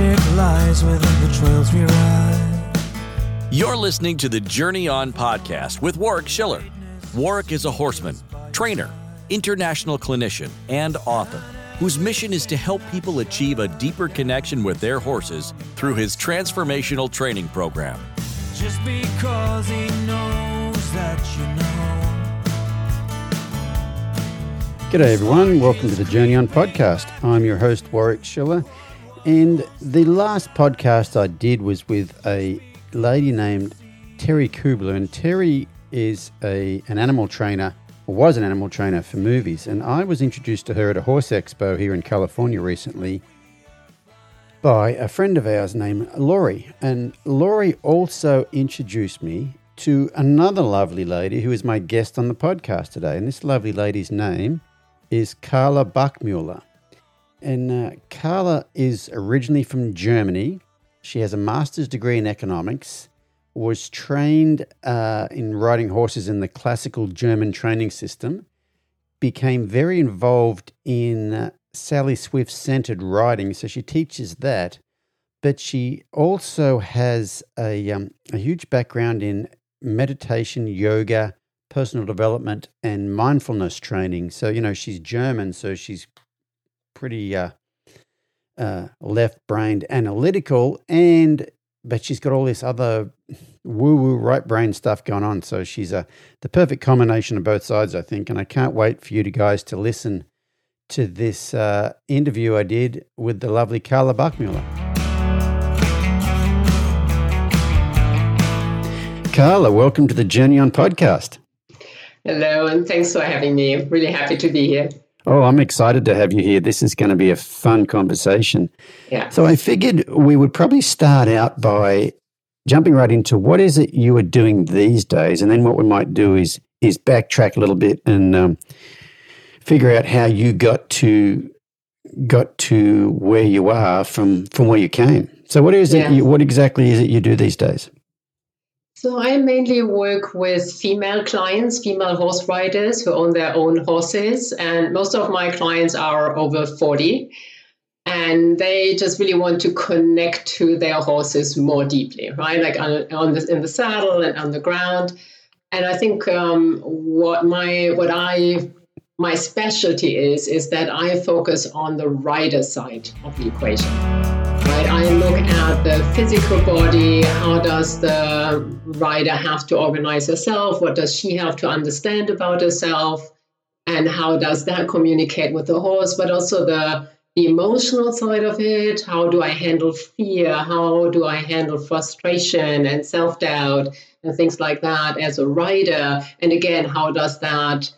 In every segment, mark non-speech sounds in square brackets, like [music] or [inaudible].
magic lies within the trails we ride. You're listening to the Journey On podcast with Warwick Schiller. Warwick is a horseman, trainer, international clinician, and author whose mission is to help people achieve a deeper connection with their horses through his transformational training program. Just because he knows that you know. G'day, everyone. Welcome to the Journey On podcast. I'm your host, Warwick Schiller. And the last podcast I did was with a lady named Terry Kubler. And Terry is a, an animal trainer, or was an animal trainer for movies. And I was introduced to her at a horse expo here in California recently by a friend of ours named Laurie. And Laurie also introduced me to another lovely lady who is my guest on the podcast today. And this lovely lady's name is Carla Bauchmueller. And uh, Carla is originally from Germany. She has a master's degree in economics, was trained uh, in riding horses in the classical German training system, became very involved in uh, Sally Swift centered riding. So she teaches that. But she also has a, um, a huge background in meditation, yoga, personal development, and mindfulness training. So, you know, she's German, so she's pretty uh, uh, left-brained, analytical, and but she's got all this other woo-woo right brain stuff going on. So she's a the perfect combination of both sides, I think. And I can't wait for you to guys to listen to this uh, interview I did with the lovely Carla Bauchmueller. Carla, welcome to the Journey On podcast. Hello, and thanks for having me. Really happy to be here. Oh, I'm excited to have you here. This is going to be a fun conversation. Yeah. So I figured we would probably start out by jumping right into what is it you are doing these days, and then what we might do is is backtrack a little bit and um, figure out how you got to got to where you are from from where you came. So what is Yeah. it? You, what exactly is it you do these days? So I mainly work with female clients, female horse riders who own their own horses, and most of my clients are over 40. And they just really want to connect to their horses more deeply, right? Like on, on the, in the saddle and on the ground. And I think um, what my what I my specialty is is that I focus on the rider side of the equation. Right? I look at the physical body. How does the rider have to organize herself? What does she have to understand about herself? And how does that communicate with the horse? But also the, the emotional side of it. How do I handle fear? How do I handle frustration and self doubt and things like that as a rider? And again, how does that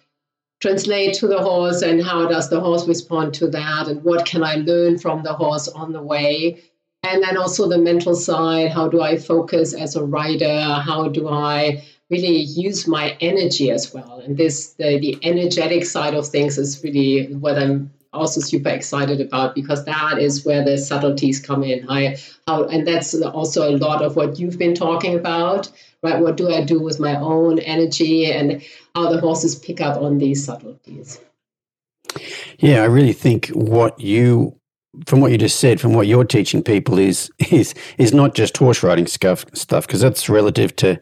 translate to the horse and how does the horse respond to that and what can I learn from the horse on the way? And then also the mental side, how do I focus as a rider? How do I really use my energy as well? And this the, the energetic side of things is really what I'm also super excited about because that is where the subtleties come in. I how and that's also a lot of what you've been talking about, right? What do I do with my own energy and how the horses pick up on these subtleties. Yeah, I really think what you from what you just said, from what you're teaching people is [laughs] is is not just horse riding stuff stuff because that's relative to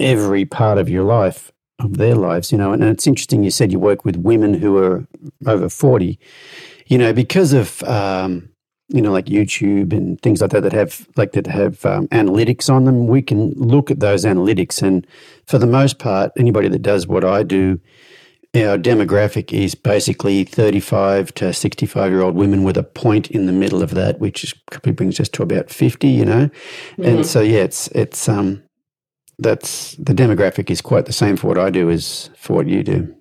every part of your life of their lives, you know. And it's interesting you said you work with women who are over forty, you know, because of um, you know like YouTube and things like that that have like that have um, analytics on them. We can look at those analytics, and for the most part, anybody that does what I do our demographic is basically 35 to 65 year old women with a point in the middle of that, which is, probably brings us to about 50, you know? And so, yeah, it's, it's, um, that's the demographic is quite the same for what I do as for what you do.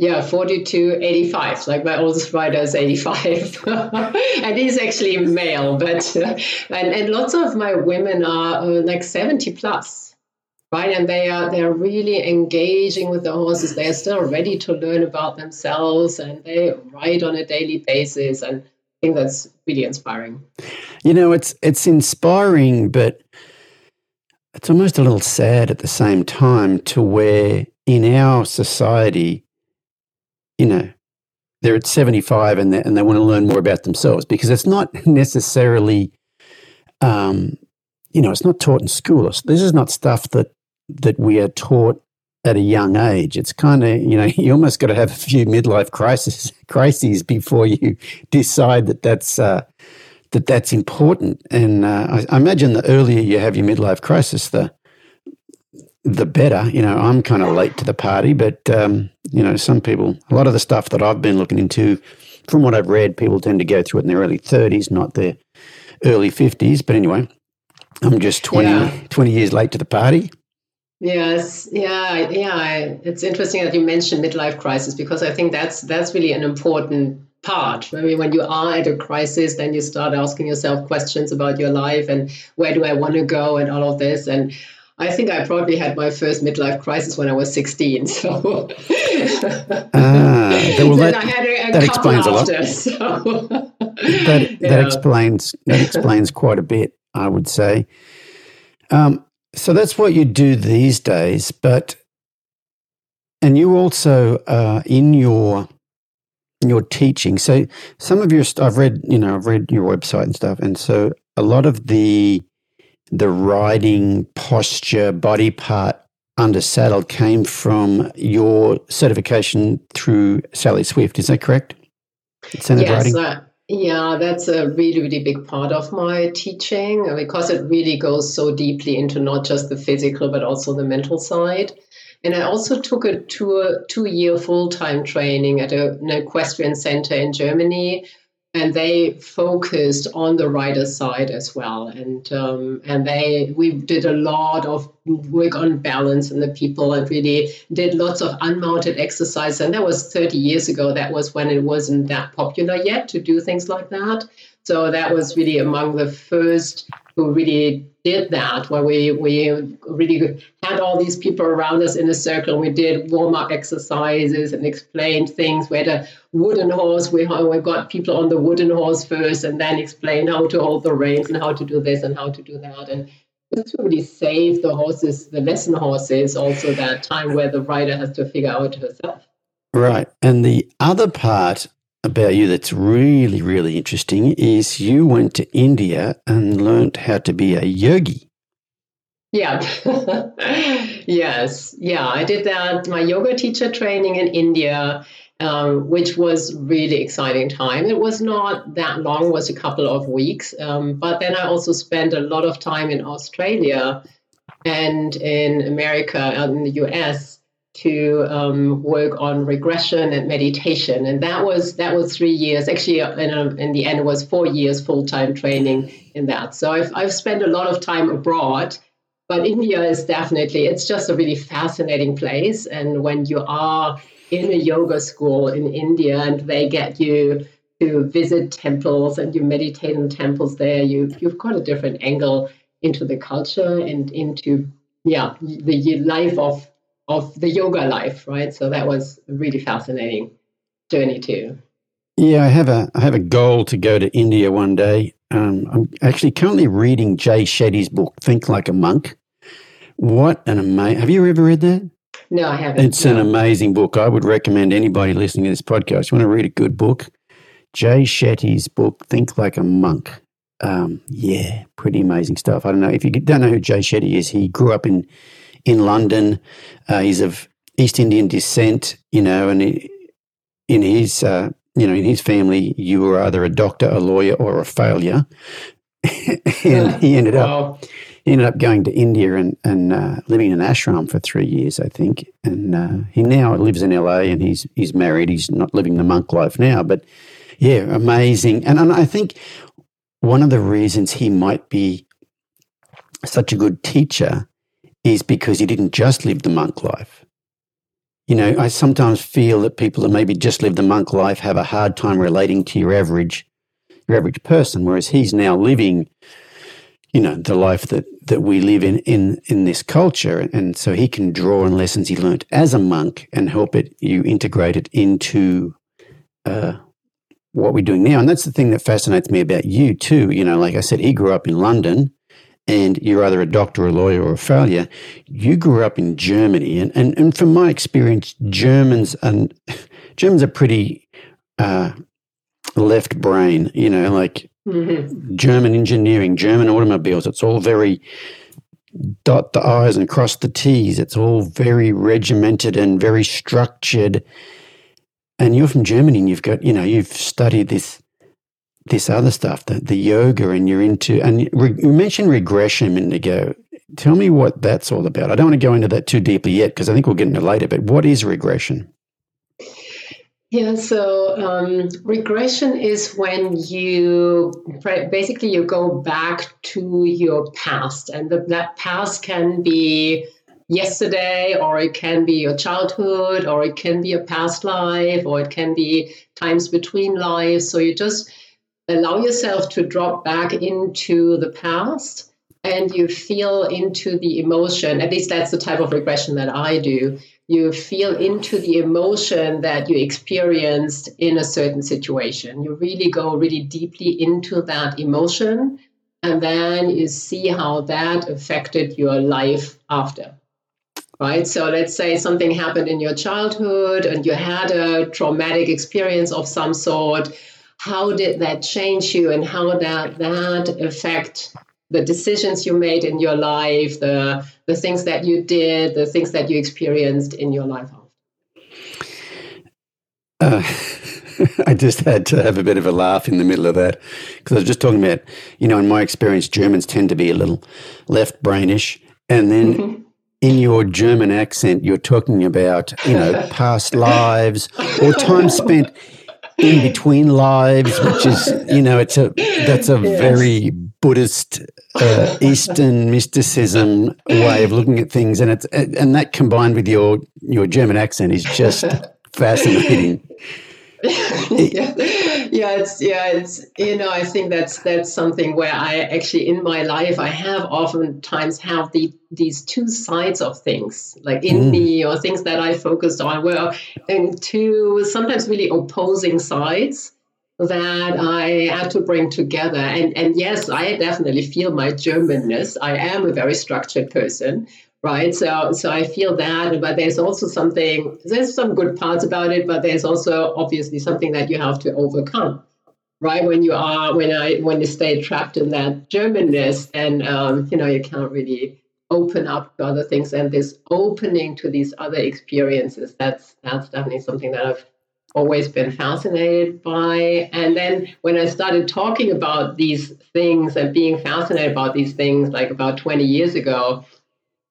Yeah, 42, 85. Like my oldest rider is 85. [laughs] and he's actually male, but, uh, [laughs] and, and lots of my women are uh, like 70 plus. Right, and they are they are really engaging with the horses. They are still ready to learn about themselves, and they ride on a daily basis. And I think that's really inspiring. You know, it's, it's inspiring, but it's almost a little sad at the same time to where in our society, you know, they're at 75 and they, and they want to learn more about themselves because it's not [laughs] necessarily, um, you know, it's not taught in school. This is not stuff that that we are taught at a young age. It's kind of, you know, [laughs] you almost got to have a few midlife crises [laughs] crises before you decide that that's uh, that that's important. And uh, I, I, imagine the earlier you have your midlife crisis, the the better. You know, I'm kind of late to the party, but um, you know, some people, a lot of the stuff that I've been looking into, from what I've read, people tend to go through it in their early 30s, not their early 50s. But anyway, I'm just 20, yeah. 20 years late to the party. Yes, yeah, yeah. It's interesting that you mentioned midlife crisis because I think that's that's really an important part. I mean, when you are at a crisis, then you start asking yourself questions about your life and where do I want to go and all of this. And I think I probably had my first midlife crisis when I was 16. [laughs] So, ah, well, that, a, a that explains after, a lot. [laughs] So. that, yeah. explains that explains quite a bit, I would say. Um, so that's what you do these days, but and you also uh, in your your teaching. So some of your I've read, you know, I've read your website and stuff, and so a lot of the the riding posture, body part under saddle came from your certification through Sally Swift. Is that correct? yes, uh, yeah, that's a really, really big part of my teaching because it really goes so deeply into not just the physical, but also the mental side. And I also took a two, two year full time training at a, an equestrian center in Germany and they focused on the rider side as well. And um, and they we did a lot of work on balance and the people. And really did lots of unmounted exercise and that was 30 years ago. That was when it wasn't that popular yet to do things like that. So that was really among the first who really did that, where we, we really had all these people around us in a circle. We did warm up exercises and explained things. We had a wooden horse. We, we got people on the wooden horse first and then explained how to hold the reins and how to do this and how to do that. And to really save the horses, the lesson horses, also that time where the rider has to figure out herself. Right. And the other part about you that's really, really interesting is you went to India and learned how to be a yogi. Yeah. [laughs] yes. Yeah. I did that, my yoga teacher training in India, um, which was really exciting time. It was not that long, was a couple of weeks. Um, but then I also spent a lot of time in Australia and in America and in the US to um, work on regression and meditation, and that was that was three years. Actually, uh, in, a, in the end, it was four years full time training in that. So I've I've spent a lot of time abroad, but India is definitely it's just a really fascinating place. And when you are in a yoga school in India and they get you to visit temples and you meditate in temples there, you you've got a different angle into the culture and into yeah the life of of the yoga life, right? So that was a really fascinating journey too. Yeah, I have a I have a goal to go to India one day. Um, I'm actually currently reading Jay Shetty's book, Think Like a Monk. What an amazing! Have you ever read that? No, I haven't. It's no. an amazing book. I would recommend anybody listening to this podcast. You want to read a good book? Jay Shetty's book, Think Like a Monk. Um, yeah, pretty amazing stuff. I don't know if you don't know who Jay Shetty is. He grew up in in London. Uh, he's of East Indian descent, you know, and he, in his, uh, you know, in his family, you were either a doctor, a lawyer, or a failure. [laughs] and he ended up he ended up going to India and and uh, living in an ashram for three years, I think. And uh, he now lives in LA and he's he's married. He's not living the monk life now, but yeah, amazing. And, and I think one of the reasons he might be such a good teacher is because you didn't just live the monk life. You know, I sometimes feel that people that maybe just live the monk life have a hard time relating to your average your average person, whereas he's now living, you know, the life that, that we live in, in in this culture. And so he can draw on lessons he learnt as a monk and help it you integrate it into uh, what we're doing now. And that's the thing that fascinates me about you too. You know, like I said, he grew up in London and you're either a doctor, a lawyer, or a failure. You grew up in Germany, and, and, and from my experience, Germans and [laughs] Germans are pretty uh, left brain, you know, like Mhm. German engineering, German automobiles. It's all very dot the I's and cross the T's. It's all very regimented and very structured. And you're from Germany and you've got, you know, you've studied this this other stuff, the, the yoga, and you're into, and re, you mentioned regression a minute ago. Tell me what that's all about. I don't want to go into that too deeply yet because I think we'll get into later, but what is regression? Yeah, so um, regression is when you basically you go back to your past, and the, that past can be yesterday, or it can be your childhood, or it can be a past life, or it can be times between lives. So you just allow yourself to drop back into the past, and you feel into the emotion. At least that's the type of regression that I do you feel into the emotion that you experienced in a certain situation. You really go really deeply into that emotion, and then you see how that affected your life after. Right? So let's say something happened in your childhood and you had a traumatic experience of some sort. How did that change you and how that that affect the decisions you made in your life, the the things that you did, the things that you experienced in your life. Uh, [laughs] I just had to have a bit of a laugh in the middle of that because I was just talking about, you know, in my experience, Germans tend to be a little left brainish. And then mm-hmm. in your German accent, you're talking about, you know, past [laughs] lives or time spent in between lives, which is, [laughs] you know, it's a, that's a yes. very Buddhist uh, Eastern mysticism way of looking at things, and it's and that combined with your your German accent is just [laughs] fascinating. [laughs] yeah. yeah, it's yeah, it's you know, I think that's that's something where I actually in my life I have oftentimes have the these two sides of things, like in mm. me or things that I focused on, were and two sometimes really opposing sides that I had to bring together. And and yes, I definitely feel my Germanness. I am a very structured person, right? So so I feel that, but there's also something. There's some good parts about it, but there's also obviously something that you have to overcome, right? When you are when I when you stay trapped in that Germanness, and um, you know you can't really open up to other things and this opening to these other experiences that's that's definitely something that I've always been fascinated by. And then when I started talking about these things and being fascinated about these things, like about 20 years ago,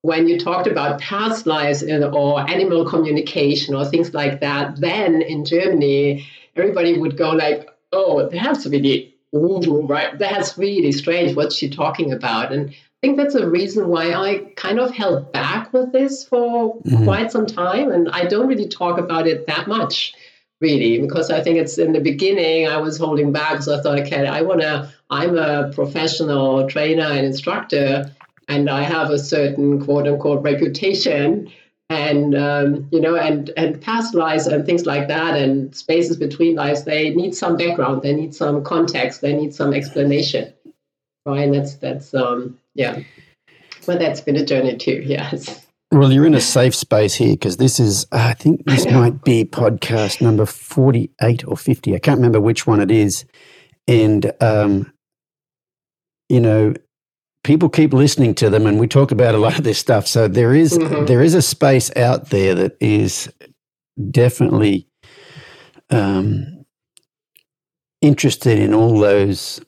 when you talked about past lives or animal communication or things like that, then in Germany, everybody would go like, oh, that's really, ooh, right? That's really strange. What's she talking about? And I think that's a reason why I kind of held back with this for mm-hmm. quite some time. And I don't really talk about it that much really because i think it's in the beginning i was holding back so i thought okay i want to i'm a professional trainer and instructor and i have a certain quote unquote reputation and um, you know and and past lives and things like that and spaces between lives they need some background they need some context they need some explanation. Right? And that's that's um yeah. Well that's been a journey too [laughs] yes. Well, you're in a safe space here because this is, I think this might be podcast number 48 or 50. I can't remember which one it is. And, um, you know, people keep listening to them and we talk about a lot of this stuff. So there is, mm-hmm. there is a space out there that is definitely um, interested in all those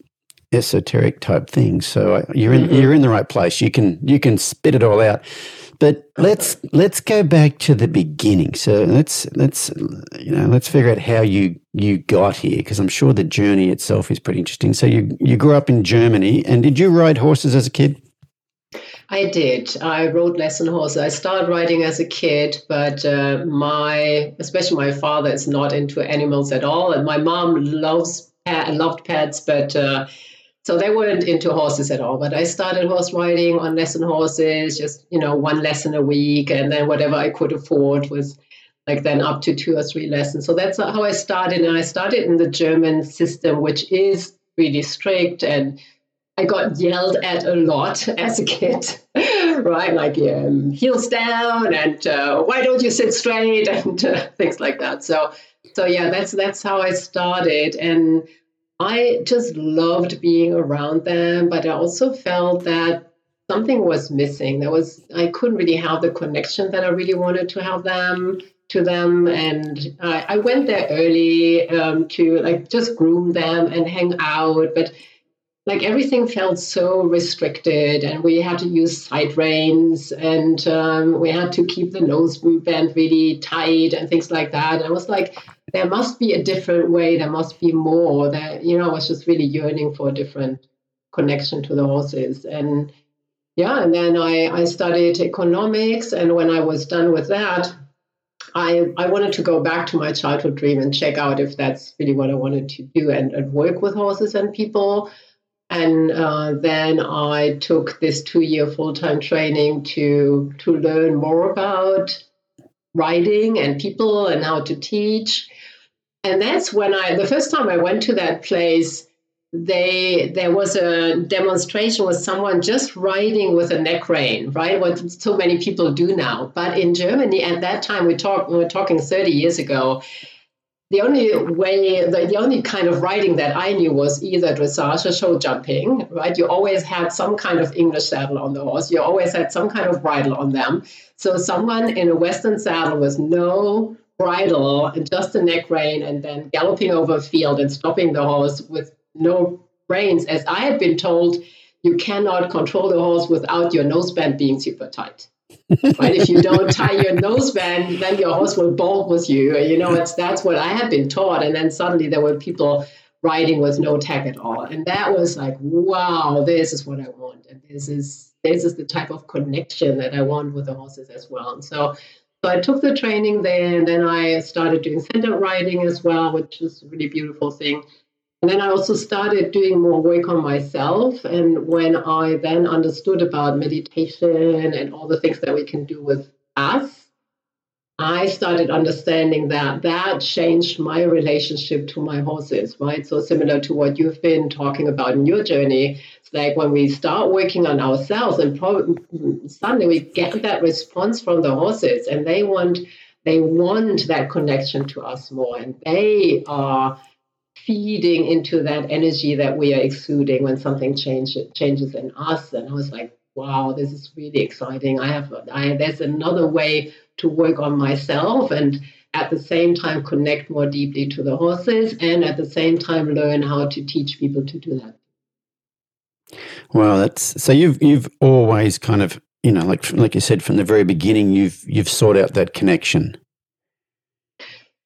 esoteric type things. So you're in, mm-hmm. you're in the right place. You can, you can spit it all out. But [laughs] let's let's go back to the beginning. So let's let's you know let's figure out how you you got here because I'm sure the journey itself is pretty interesting. So you you grew up in Germany, and did you ride horses as a kid? I did. I rode lesson horses. I started riding as a kid, but uh, my, especially my father, is not into animals at all, and my mom loves loved pets, but uh, so they weren't into horses at all. But I started horse riding on lesson horses, just, you know, one lesson a week. And then whatever I could afford was like then up to two or three lessons. So that's how I started. And I started in the German system, which is really strict. And I got yelled at a lot [laughs] as a kid, right? Like um, heels down and uh, why don't you sit straight [laughs] and uh, things like that. So so yeah, that's that's how I started, and I just loved being around them. But I also felt that something was missing. There was I couldn't really have the connection that I really wanted to have them to them, and I, I went there early um, to like just groom them and hang out, but like everything felt so restricted and we had to use side reins and um, we had to keep the nose band really tight and things like that and i was like there must be a different way there must be more that you know i was just really yearning for a different connection to the horses and yeah and then i i studied economics and when i was done with that I, I wanted to go back to my childhood dream and check out if that's really what I wanted to do and, and work with horses and people. And uh, then I took this two-year full-time training to to learn more about writing and people and how to teach. And that's when I the first time I went to that place, they there was a demonstration with someone just riding with a neck rein, right? What so many people do now. But in Germany at that time, we talk we were talking 30 years ago the only way, the, the only kind of riding that I knew was either dressage or show jumping, right? You always had some kind of English saddle on the horse. You always had some kind of bridle on them. So someone in a Western saddle with no bridle and just a neck rein and then galloping over a field and stopping the horse with no reins, as I had been told, you cannot control the horse without your noseband being super tight right? If you don't tie your noseband, then your horse will bolt with you. You know, it's that's what I had been taught. And then suddenly there were people riding with no tag at all. And that was like, wow, this is what I want. And this is this is the type of connection that I want with the horses as well. And so so I took the training there and then I started doing center riding as well, which is a really beautiful thing. And then I also started doing more work on myself. And when I then understood about meditation and all the things that we can do with us, I started understanding that that changed my relationship to my horses, right? So, similar to what you've been talking about in your journey, it's like when we start working on ourselves, and suddenly we get that response from the horses, and they want they want that connection to us more, and they are feeding into that energy that we are exuding when something change, changes in us. And I was like, wow, this is really exciting. I have, I, there's another way to work on myself and at the same time connect more deeply to the horses and at the same time learn how to teach people to do that. Well, that's so you've you've always kind of you know like like you said from the very beginning you've you've sought out that connection.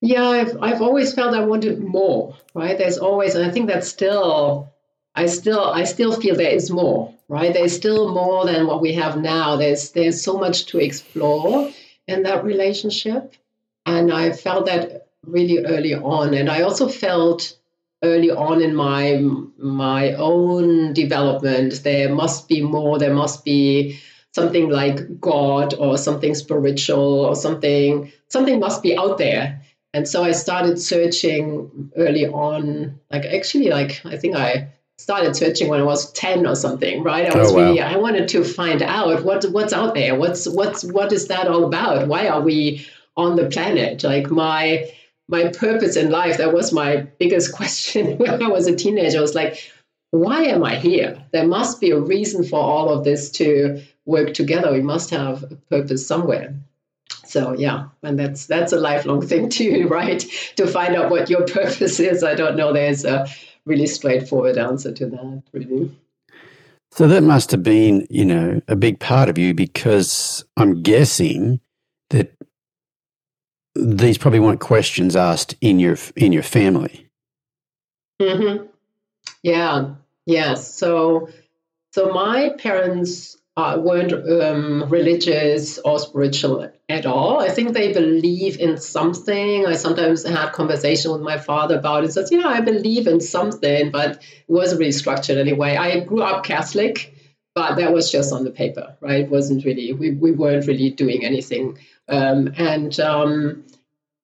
Yeah, I've I've always felt I wanted more, right? There's always, and I think that's still, I still I still feel there is more, right? There's still more than what we have now. There's there's so much to explore in that relationship, and I felt that really early on, and I also felt early on in my my own development there must be more. There must be something like God or something spiritual or something something must be out there. And so I started searching early on, like actually, like I think I started searching when I was 10 or something, right? I was oh, wow. really, I wanted to find out what what's out there. What's what's what is that all about? Why are we on the planet? Like my my purpose in life, that was my biggest [laughs] question when I was a teenager. I was like, why am I here? There must be a reason for all of this to work together. We must have a purpose somewhere. So yeah, and that's that's a lifelong thing [laughs] too, right? To find out what your [laughs] purpose is. I don't know. There's a really straightforward answer to that, really. So that must have been, you know, a big part of you because I'm guessing that these probably weren't questions asked in your in your family. Mm-hmm. Yeah. Yes. So, so my parents uh, weren't um, religious or spiritual at all. I think they believe in something. I sometimes had conversation with my father about it. Says, yeah, I believe in something, but it wasn't really structured anyway. I grew up Catholic, but that was just on the paper, right? It wasn't really. We, we weren't really doing anything, um, and um,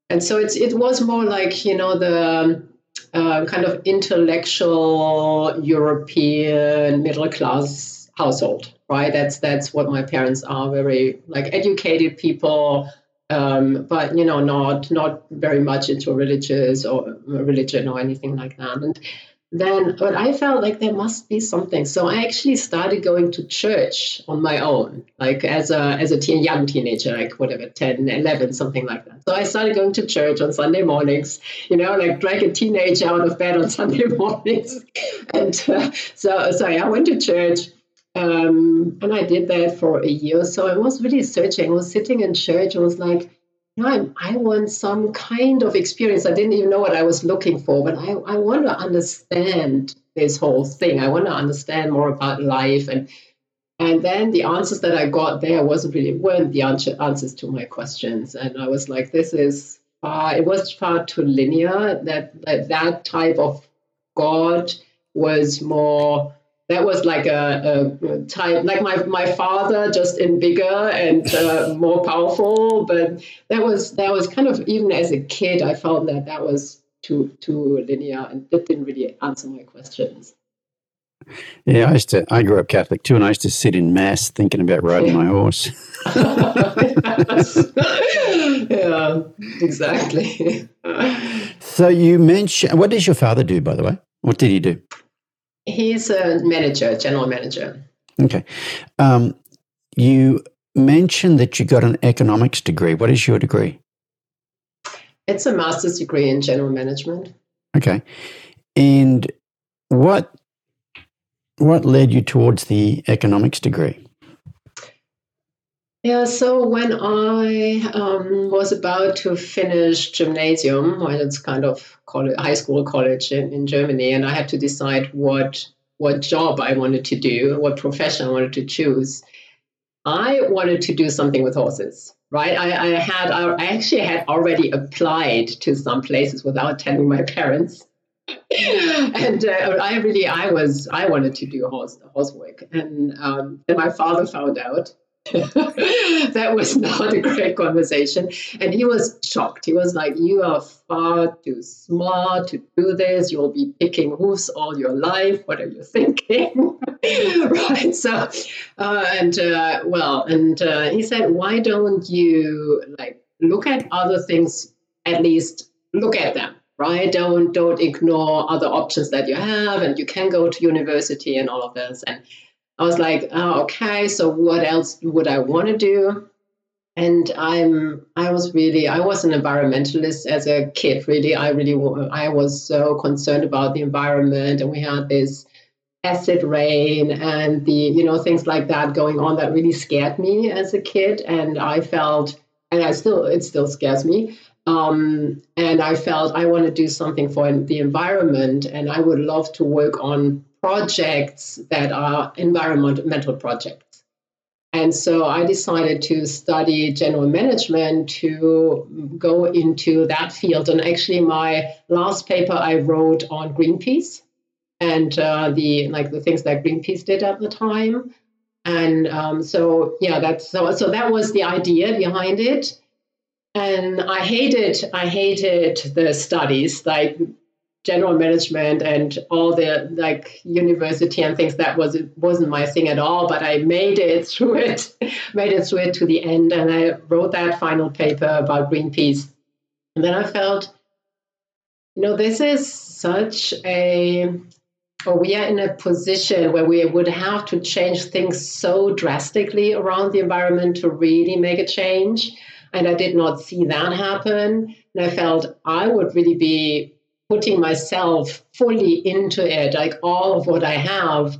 and so it's it was more like you know the. Uh, kind of intellectual European middle class household, right? That's that's what my parents are very like educated people, um, but you know, not not very much into religious or religion or anything like that. And then but i felt like there must be something so i actually started going to church on my own like as a as a teen, young teenager like whatever 10 11 something like that so i started going to church on sunday mornings you know like drag a teenager out of bed on [laughs] sunday mornings and uh, so so i went to church um, and i did that for a year so i was really searching i was sitting in church I was like I, I want some kind of experience. I didn't even know what I was looking for, but I, I want to understand this whole thing. I want to understand more about life. And and then the answers that I got there wasn't really weren't the answer, answers to my questions. And I was like, this is far, it was far too linear. That that, that type of God was more that was like a, a, type like my, my father just in bigger and uh, more powerful but that was that was kind of even as a kid i felt that that was too too linear and it didn't really answer my questions. Yeah i used to i grew up catholic too and i used to sit in mass thinking about riding my horse. [laughs] Yeah exactly. [laughs] So you mentioned what does your father do by the way? What did he do He's a manager, general manager. Okay. Um, you mentioned that you got an economics degree. What is your degree? It's a master's degree in general management. Okay. And what what led you towards the economics degree? Yeah, so when I um, was about to finish gymnasium, well, it's kind of college, high school, college in, in Germany, and I had to decide what what job I wanted to do, what profession I wanted to choose. I wanted to do something with horses, right? I, I had I actually had already applied to some places without telling my parents. [laughs] and uh, I really, I was, I wanted to do horse, horse work, and um, then my father found out, [laughs] that was not a great conversation. And he was shocked. He was like, You are far too smart to do this. You'll be picking hoofs all your life. What are you thinking? [laughs] right. So, uh, and uh, well, and uh, he said, Why don't you like look at other things, at least look at them? Right, don't don't ignore other options that you have, and you can go to university and all of this. And I was like, oh, okay, so what else would I want to do? And I'm, I was really, I was an environmentalist as a kid. Really, I really, I was so concerned about the environment, and we had this acid rain and the, you know, things like that going on that really scared me as a kid. And I felt, and I still, it still scares me. Um, and I felt I want to do something for the environment, and I would love to work on projects that are environmental projects. And so I decided to study general management to go into that field. And actually, my last paper I wrote on Greenpeace and uh, the like the things that Greenpeace did at the time. And um, so yeah, that's so so that was the idea behind it. And I hated I hated the studies like general management and all the like university and things that was it wasn't my thing at all but i made it [laughs] through it made it through it to the end and i wrote that final paper about greenpeace. And then i felt you know this is such a or we are in a position where we would have to change things so drastically around the environment to really make a change and i did not see that happen. And i felt i would really be putting myself fully into it, like all of what I have,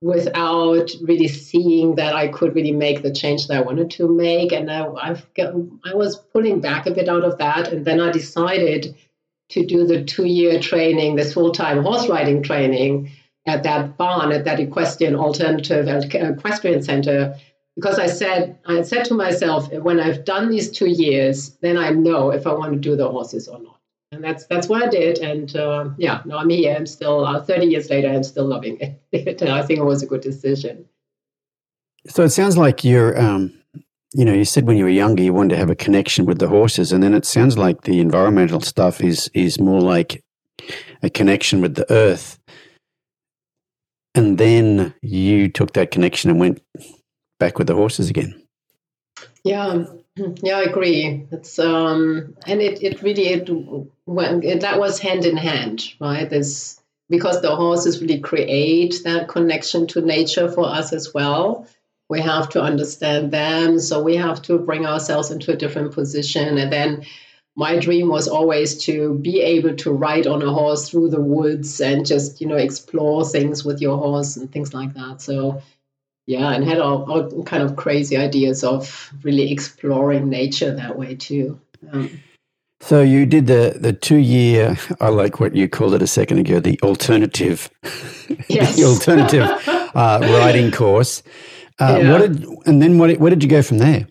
without really seeing that I could really make the change that I wanted to make. And I, I've I was pulling back a bit out of that. And then I decided to do the two year training, this full time horse riding training at that barn, at that equestrian alternative uh, equestrian center. Because I said, I said to myself, when I've done these two years, then I know if I want to do the horses or not and that's that's what I did. And uh, yeah, no, I'm here. I'm still uh, 30 years later. I'm still loving it. [laughs] and I think it was a good decision. So it sounds like you're, um, you know, you said when you were younger you wanted to have a connection with the horses, and then it sounds like the environmental stuff is is more like a connection with the earth. And then you took that connection and went back with the horses again. Yeah, [clears throat] Yeah, I agree. It's um, and it it really it it, that was hand in hand, right? This because the horses really create that connection to nature for us as well. We have to understand them, so we have to bring ourselves into a different position, and then my dream was always to be able to ride on a horse through the woods and just you know explore things with your horse and things like that so yeah and had all, all kind of crazy ideas of really exploring nature that way too um, so you did the the two year i like what you called it a second ago the alternative [laughs] yes. the alternative [laughs] uh, riding course uh, yeah. what did and then what where did you go from there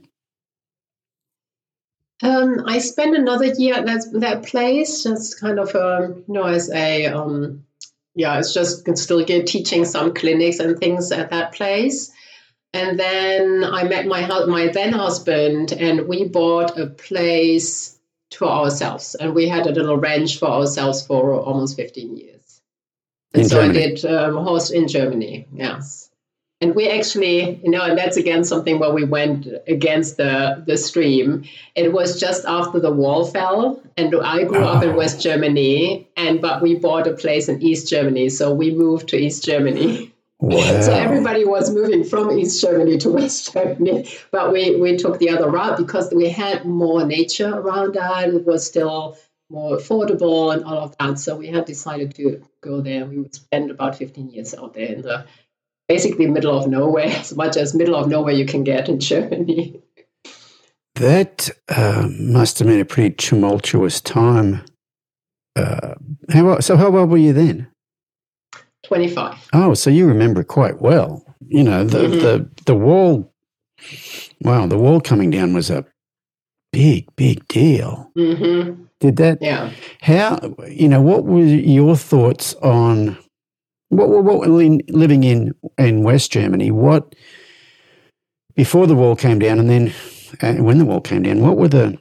um, I spent another year at that, that place, just kind of, um, you know, as a, um, yeah, it's just still get teaching some clinics and things at that place. And then I met my my then husband, and we bought a place to ourselves, and we had a little ranch for ourselves for almost fifteen years. And in so Germany. I did um, horse in Germany, yes. And we actually, you know, and that's again something where we went against the, the stream. It was just after the wall fell, and I grew oh. up in ah. West Germany, and but we bought a place in East Germany, so we moved to East Germany. Wow. So everybody was moving from East Germany to West Germany, but we, we took the other route because we had more nature around that. It was still more affordable and all of that. So we had decided to go there. We would spend about 15 years out there in the basically middle of nowhere, [laughs] as much as middle of nowhere you can get in Germany. That uh, must have been a pretty tumultuous time. Uh, how so? How old were you then? Twenty-five. Oh, so you remember quite well. You know the mm-hmm. the the wall. Wow, the wall coming down was a big, big deal. Mm-hmm. Did that? Yeah. How you know? What were your thoughts on what, what, what in, living in in West Germany? What before the wall came down, and then uh, when the wall came down, what were the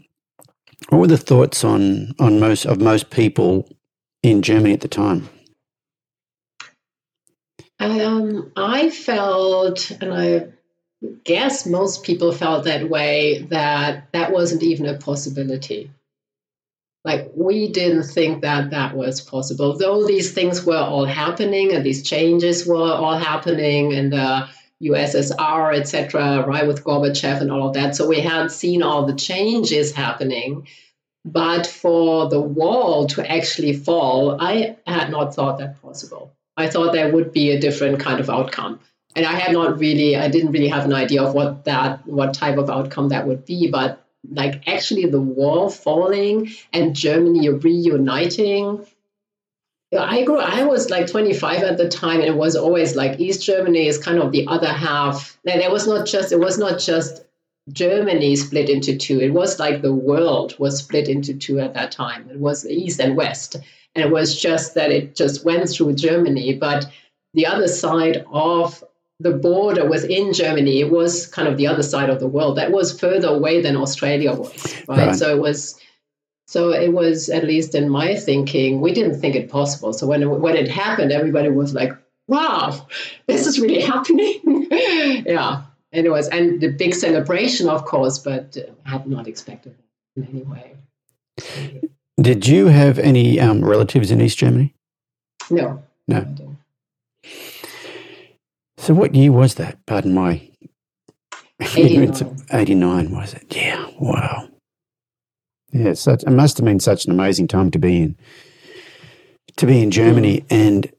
what were the thoughts on on most of most people in Germany at the time? Um, I felt, and I guess most people felt that way, that that wasn't even a possibility. Like we didn't think that that was possible, though these things were all happening and these changes were all happening in the USSR, etc., right, with Gorbachev and all of that. So we had seen all the changes happening. But for the wall to actually fall, I had not thought that possible. I thought there would be a different kind of outcome. And I had not really, I didn't really have an idea of what that, what type of outcome that would be. But like actually the wall falling and Germany reuniting. I grew. I was like 25 at the time, and it was always like East Germany is kind of the other half. There was not just. It was not just Germany split into two. It was like the world was split into two at that time. It was East and West, and it was just that it just went through Germany. But the other side of the border within Germany it was kind of the other side of the world. That was further away than Australia was, right? right? So it was, so it was at least in my thinking, we didn't think it possible. So when it, when it happened, everybody was like, "Wow, this is really happening!" [laughs] yeah, and it was, and the big celebration, of course, but I had not expected it in any way. Did you have any um, relatives in East Germany? No. No. So what year was that? Pardon my. [laughs] 89. 89 was it? Yeah. Wow. Yeah, such, it must have been such an amazing time to be in. To be in Germany, mm. and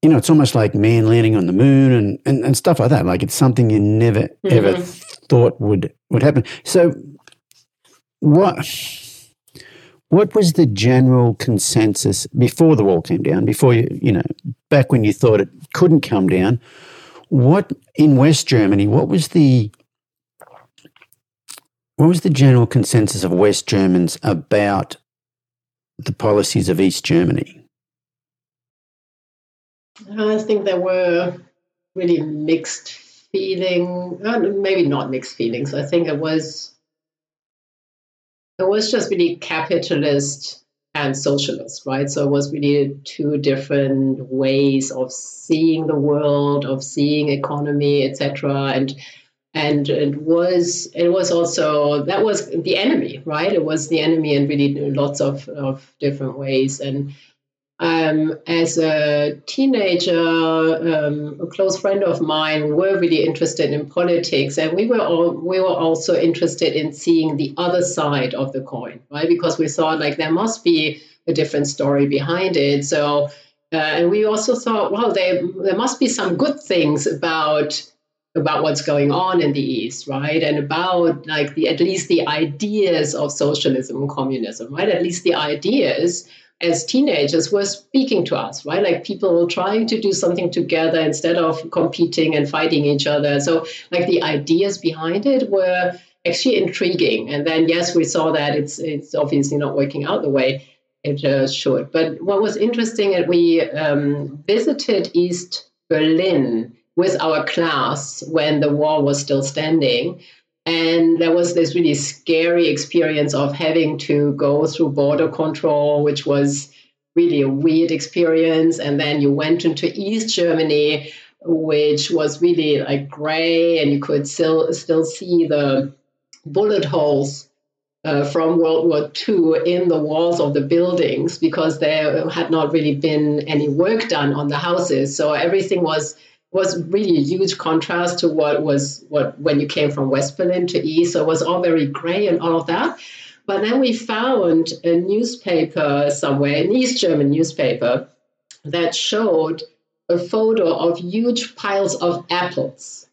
you know, it's almost like man landing on the moon and, and, and stuff like that. Like it's something you never mm-hmm. ever thought would would happen. So, what what was the general consensus before the wall came down? Before you, you know, back when you thought it couldn't come down, what in West Germany? What was the what was the general consensus of West Germans about the policies of East Germany? I think there were really mixed feeling, uh, maybe not mixed feelings. I think it was it was just really capitalist and socialist, right? So it was really two different ways of seeing the world, of seeing economy, etc. And and it was it was also that was the enemy right it was the enemy in really lots of, of different ways and um, as a teenager um, a close friend of mine we were really interested in politics and we were all we were also interested in seeing the other side of the coin right because we thought like there must be a different story behind it so uh, and we also thought well there, there must be some good things about about what's going on in the East, right? And about like the at least the ideas of socialism and communism, right? At least the ideas as teenagers were speaking to us, right? Like people trying to do something together instead of competing and fighting each other. So like the ideas behind it were actually intriguing. And then yes, we saw that it's it's obviously not working out the way it uh, should. But what was interesting, that we um, visited East Berlin with our class when the wall was still standing. And there was this really scary experience of having to go through border control, which was really a weird experience. And then you went into East Germany, which was really like gray, and you could still still see the bullet holes uh, from World War II in the walls of the buildings because there had not really been any work done on the houses. So everything was was really a huge contrast to what was what when you came from West Berlin to East. So it was all very gray and all of that. But then we found a newspaper somewhere, an East German newspaper, that showed a photo of huge piles of apples.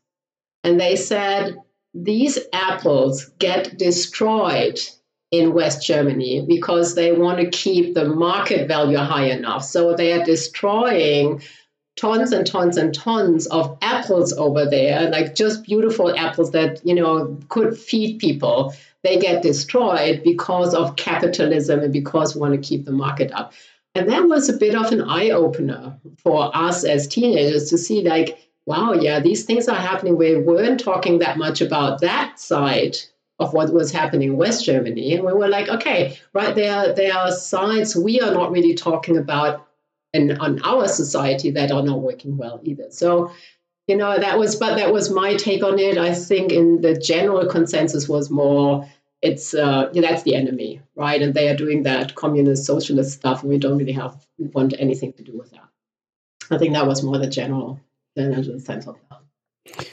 And they said these apples get destroyed in West Germany because they want to keep the market value high enough. So they are destroying tons and tons and tons of apples over there, like just beautiful apples that, you know, could feed people. They get destroyed because of capitalism and because we want to keep the market up. And that was a bit of an eye opener for us as teenagers to see, like, wow, yeah, these things are happening. We weren't talking that much about that side of what was happening in West Germany. And we were like, okay, right there, there are sides we are not really talking about and on our society that are not working well either. So, you know, that was, but that was my take on it. I think in the general consensus was more, it's uh, that's the enemy, right? And they are doing that communist, socialist stuff, and we don't really have want anything to do with that. I think that was more the general, general sense of that.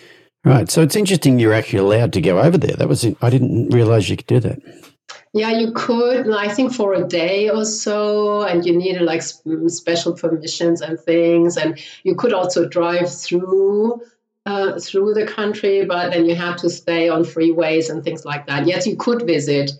Right. So it's interesting you're actually allowed to go over there. That was I didn't realize you could do that. Yeah, you could. I think for a day or so, and you needed like special permissions and things. And you could also drive through uh, through the country, but then you had to stay on freeways and things like that. Yes, you could visit,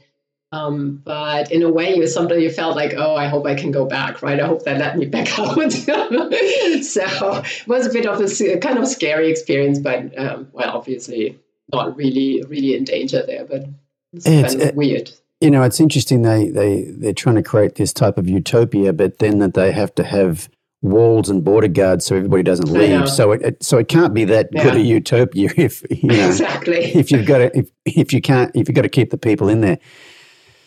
um, but in a way, you sometimes you felt like, oh, I hope I can go back, right? I hope they let me back [laughs] out. [laughs] so it was a bit of a kind of scary experience, but um, well, obviously not really, really in danger there, but it's, it's kind of weird you know, it's interesting. They they they're trying to create this type of utopia, but then that they have to have walls and border guards so everybody doesn't leave. So it, it, so it can't be that yeah. good a utopia [laughs] if you know exactly if you've got to if, if you can't if you've got to keep the people in there.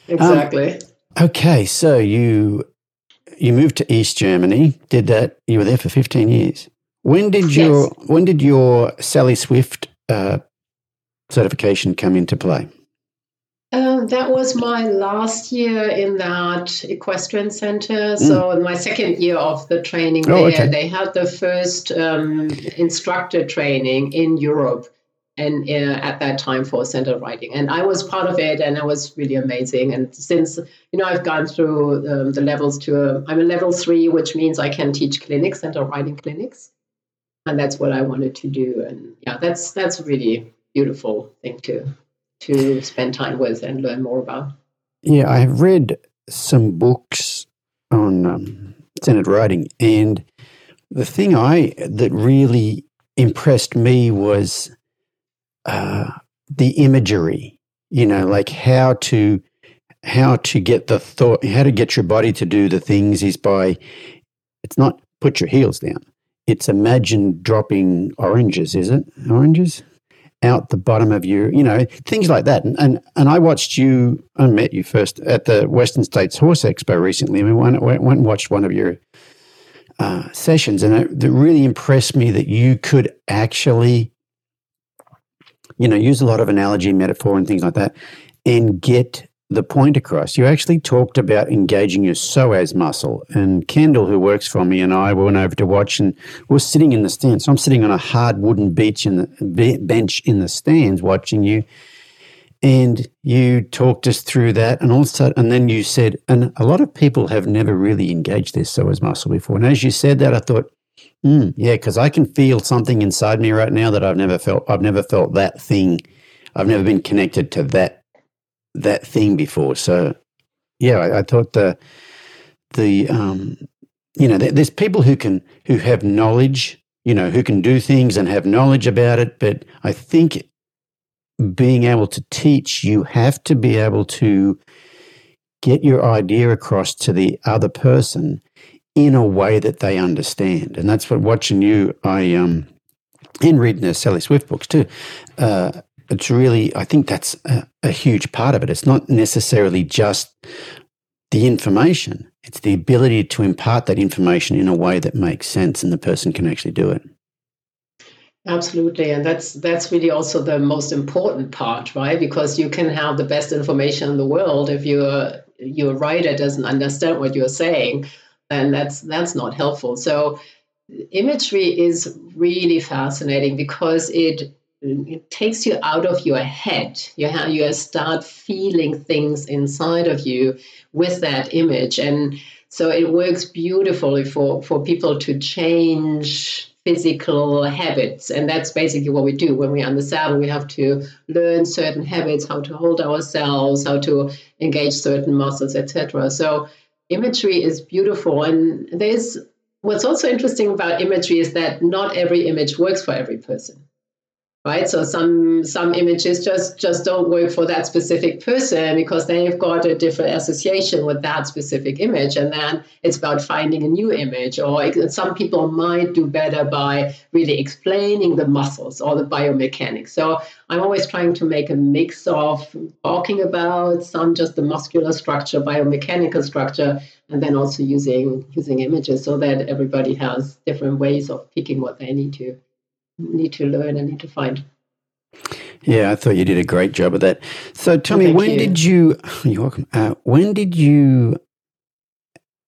Exactly. Um, okay, so you you moved to East Germany. Did that? You were there for fifteen years. When did your yes. when did your Sally Swift uh, certification come into play? Um, that was my last year in that equestrian center. Mm. So my second year of the training oh, there, okay. they had the first um, instructor training in Europe, and uh, at that time for center riding, and I was part of it, and it was really amazing. And since you know I've gone through um, the levels to a, I'm a level three, which means I can teach clinics, center riding clinics, and that's what I wanted to do. And yeah, that's that's a really beautiful thing to to spend time with and learn more about. Yeah, I have read some books on um, centered riding, and the thing I that really impressed me was uh, the imagery. You know, like how to how to get the thought, how to get your body to do the things is by it's not put your heels down. It's imagine dropping oranges, is it? Oranges? Out the bottom of you, you know, things like that. And, and, and I watched you, I met you first at the Western States Horse Expo recently. I mean, went, went and watched one of your uh, sessions, and it, it really impressed me that you could actually you know, use a lot of analogy, metaphor, and things like that, and get the point across. You actually talked about engaging your psoas muscle. And Kendall, who works for me, and I went over to watch, and we're sitting in the stands. So I'm sitting on a hard wooden beach in the bench in the stands watching you. And you talked us through that, and also, and then you said, and a lot of people have never really engaged their psoas muscle before. And as you said that, I thought, mm, yeah, because I can feel something inside me right now that I've never felt. I've never felt that thing. I've never been connected to that that thing before. So, yeah, I, I thought the the um, you know, there's people who can who have knowledge, you know, who can do things and have knowledge about it. But I think being able to teach, you have to be able to get your idea across to the other person in a way that they understand. And that's what watching you, I um, and reading the Sally Swift books too. Uh, it's really, I think that's a, a huge part of it. It's not necessarily just the information, it's the ability to impart that information in a way that makes sense and the person can actually do it. Absolutely, and that's that's really also the most important part, right? Because you can have the best information in the world if your your writer doesn't understand what you're saying, then that's that's not helpful. So imagery is really fascinating because it Mm, it takes you out of your head. You have, you start feeling things inside of you with that image, and so it works beautifully for for people to change physical habits, and that's basically what we do when we're on the saddle. We have to learn certain habits, how to hold ourselves, how to engage certain muscles, etc. So imagery is beautiful, and there's what's also interesting about imagery is that not every image works for every person right? So some some images just just don't work for that specific person because they've got a different association with that specific image. And then it's about finding a new image or some people might do better by really explaining the muscles or the biomechanics. So i'm always trying to make a mix of talking about some just the muscular structure biomechanical structure and then also using using images so that everybody has different ways of picking what they need to need to learn and need to find. Yeah, I thought you did a great job of that. So tell me, when you. did you? [laughs] You're welcome. Uh, when did you?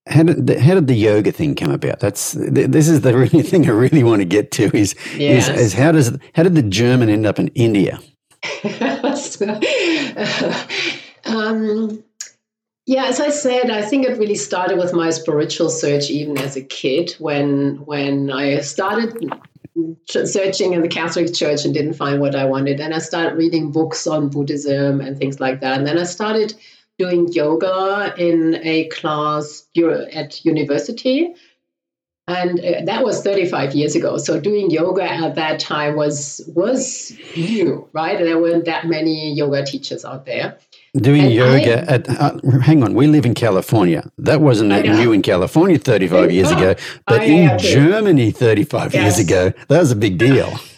How did the, how did the yoga thing come about? That's this is the [laughs] really thing I really want to get to is yes. is, is how does how did the German end up in India? [laughs] um, yeah, as I said, I think it really started with my spiritual search even as a kid when when I started searching in the Catholic Church and didn't find what I wanted. And I started reading books on Buddhism and things like that. And then I started doing yoga in a class at university. And uh, that was 35 years ago. So doing yoga at that time was was new, right? There weren't that many yoga teachers out there. Doing and yoga I, at, uh, hang on, we live in California. That wasn't new in California 35 years ago, [gasps] but in Germany 35 yes. years ago, that was a big deal. [laughs]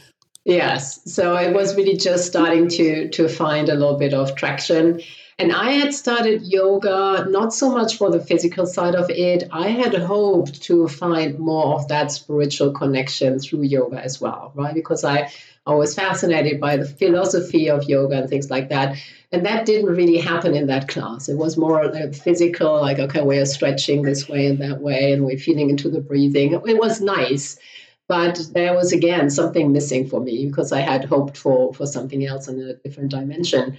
Yes. So I was really just starting to to find a little bit of traction. And I had started yoga not so much for the physical side of it. I had hoped to find more of that spiritual connection through yoga as well, right? Because I, I was fascinated by the philosophy of yoga and things like that. And that didn't really happen in that class. It was more like physical, like, okay, we're stretching this way and that way, and we're feeling into the breathing. It was nice. But there was again something missing for me because I had hoped for for something else in a different dimension.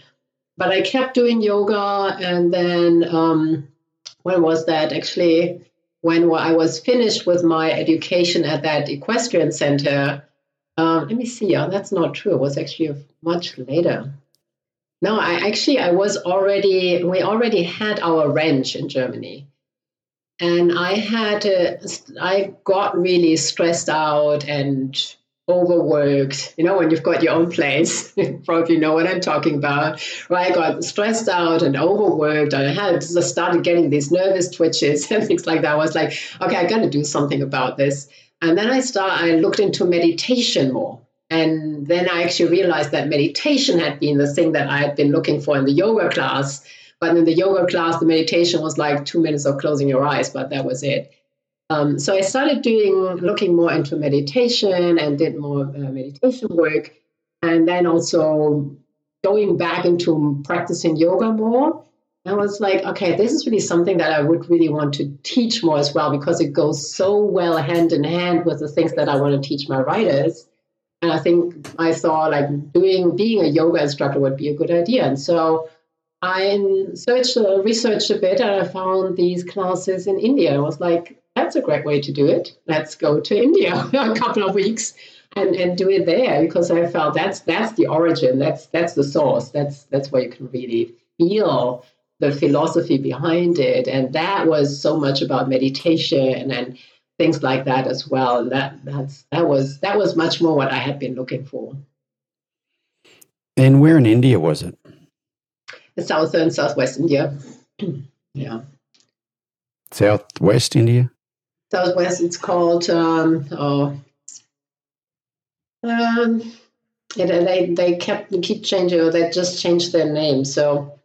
But I kept doing yoga, and then um, when was that? Actually, when I was finished with my education at that equestrian center. Um, let me see. Oh, that's not true. It was actually much later. No, I actually I was already we already had our ranch in Germany. And I had uh, I got really stressed out and overworked. You know, when you've got your own place, [laughs] you probably know what I'm talking about. Right? I got stressed out and overworked. I had just started getting these nervous twitches [laughs] and things like that. I was like, okay, I got to do something about this. And then I start I looked into meditation more. And then I actually realized that meditation had been the thing that I had been looking for in the yoga class. But in the yoga class, the meditation was like two minutes of closing your eyes, but that was it. Um, so I started doing, looking more into meditation and did more uh, meditation work. and then also going back into practicing yoga more. I was like, okay, this is really something that I would really want to teach more as well because it goes so well hand in hand with the things that I want to teach my writers. And I think I thought like doing being a yoga instructor would be a good idea. And so I searched, uh, researched a bit, and I found these classes in India. I was like, that's a great way to do it. Let's go to India [laughs] a couple of weeks and, and do it there because I felt that's that's the origin, that's that's the source, that's that's where you can really feel the philosophy behind it. And that was so much about meditation and things like that as well. That that's that was that was much more what I had been looking for. And where in India was it? In southern southwest India. [clears throat] yeah. Southwest India. Southwest. It's called um, oh, um, yeah, they they kept keep changing, or they just changed their name. So,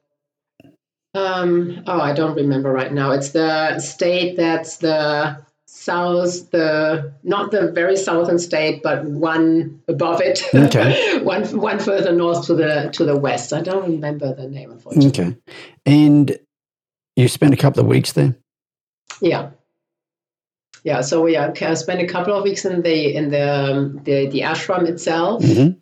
um, oh, I don't remember right now. It's the state that's the south, the not the very southern state, but one above it, okay. [laughs] one one further north to the to the west. I don't remember the name, unfortunately. Okay, and you spent a couple of weeks there. Yeah yeah so we uh, spent a couple of weeks in the in the um, the, the ashram itself mm-hmm.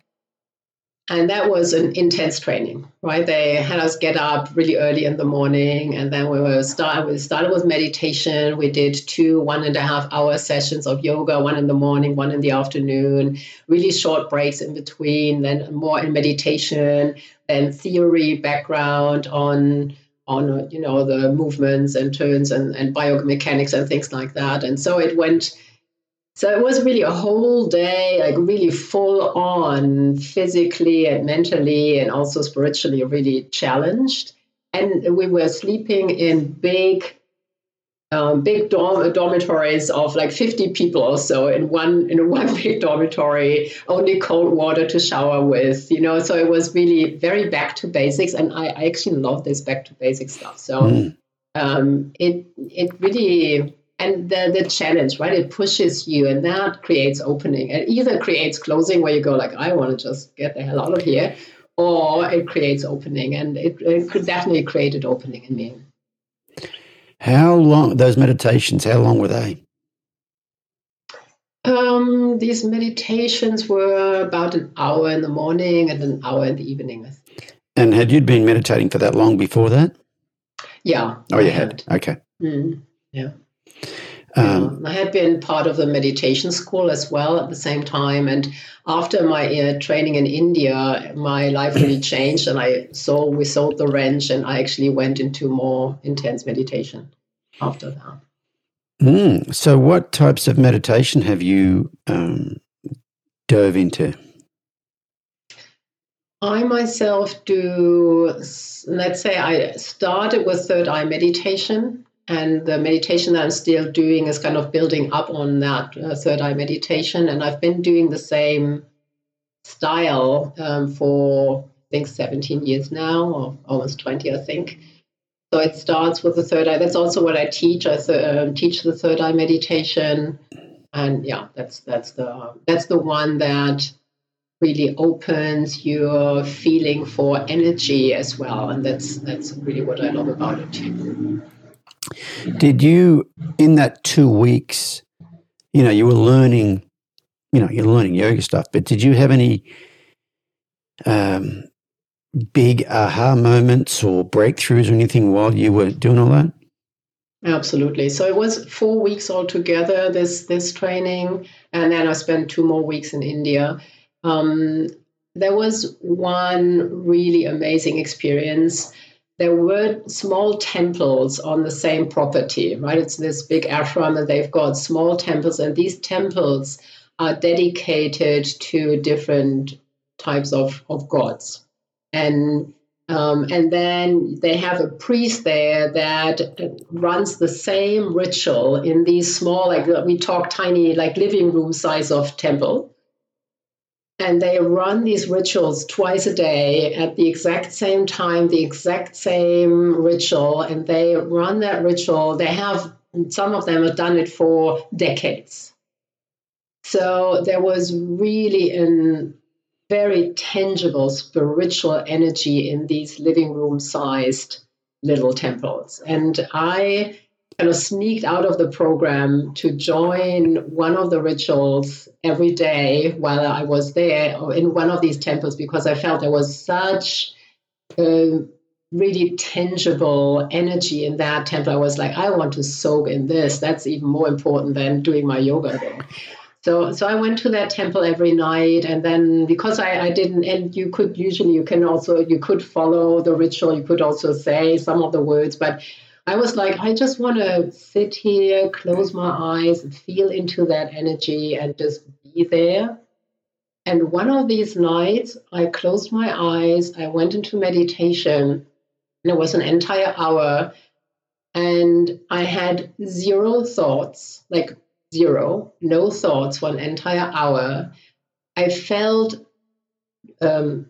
And that was an intense training right? They had us get up really early in the morning and then we were start we started with meditation. We did two one and a half hour sessions of yoga one in the morning one in the afternoon. Really short breaks in between then more in meditation then theory background on on you know the movements and turns and, and biomechanics and things like that. And so it went so it was really a whole day like really full on physically and mentally and also spiritually really challenged. And we were sleeping in big um, big dorm- dormitories of like 50 people or so in one in [laughs] one big dormitory only cold water to shower with you know? So it was really very back to basics and i, I actually love this back to basics stuff. So mm. um, it it really and the, the challenge right it pushes you and that creates opening it either creates closing where you go like i want to just get the hell out of here or it creates opening and it, it could definitely created opening in me how long, those meditations, how long were they? Um, these meditations were about an hour in the morning and an hour in the evening. And had you been meditating for that long before that? Yeah. Oh, you had. had. Okay. Mm, yeah. Um, I had been part of the meditation school as well at the same time. And after my uh, training in India, my life really [laughs] changed. And I saw we sold the ranch, and I actually went into more intense meditation after that. Mm, so, what types of meditation have you um, dove into? I myself do, let's say, I started with third eye meditation and the meditation that I'm still doing is kind of building up on that uh, third eye meditation. And I've been doing the same style um, for, I think, 17 years now, or almost 20, I think. So it starts with the third eye. That's also what I teach. I th- uh, teach the third eye meditation, and yeah, that's that's the that's the one that really opens your feeling for energy as well, and that's that's really what I love about it. Did you, in that two weeks, you know, you were learning, you know, you're learning yoga stuff, but did you have any um, big aha moments or breakthroughs or anything while you were doing all that? Absolutely. So it was four weeks altogether, this this training, and then I spent two more weeks in India. Um, there was one really amazing experience there were small temples on the same property, right? It's this big ashram, and they've got small temples, and these temples are dedicated to different types of, of gods. And um, and then they have a priest there that runs the same ritual in these small, like we talk tiny, like living room size of temple and they run these rituals twice a day at the exact same time, the exact same ritual, and they run that ritual. They have some of them have done it for decades. So there was really a very tangible spiritual energy in these living room sized little temples. And I kind of sneaked out of the program to join one of the rituals every day while I was there in one of these temples because I felt there was such a really tangible energy in that temple. I was like, I want to soak in this. That's even more important than doing my yoga there. So, so I went to that temple every night, and then because I, I didn't, and you could usually you can also you could follow the ritual, you could also say some of the words, but I was like, I just want to sit here, close my eyes, and feel into that energy, and just be there. And one of these nights, I closed my eyes, I went into meditation, and it was an entire hour, and I had zero thoughts, like zero, no thoughts for an entire hour. I felt um,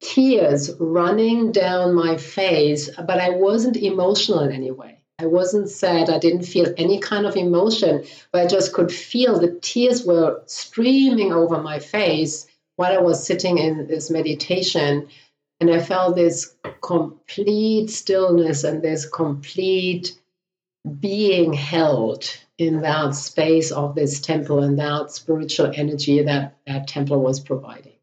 tears running down my face, but I wasn't emotional in any way. I wasn't sad. I didn't feel any kind of emotion, but I just could feel the tears were streaming over my face while I was sitting in this meditation. And I felt this complete stillness and this complete being held in that space of this temple and that spiritual energy that that temple was providing.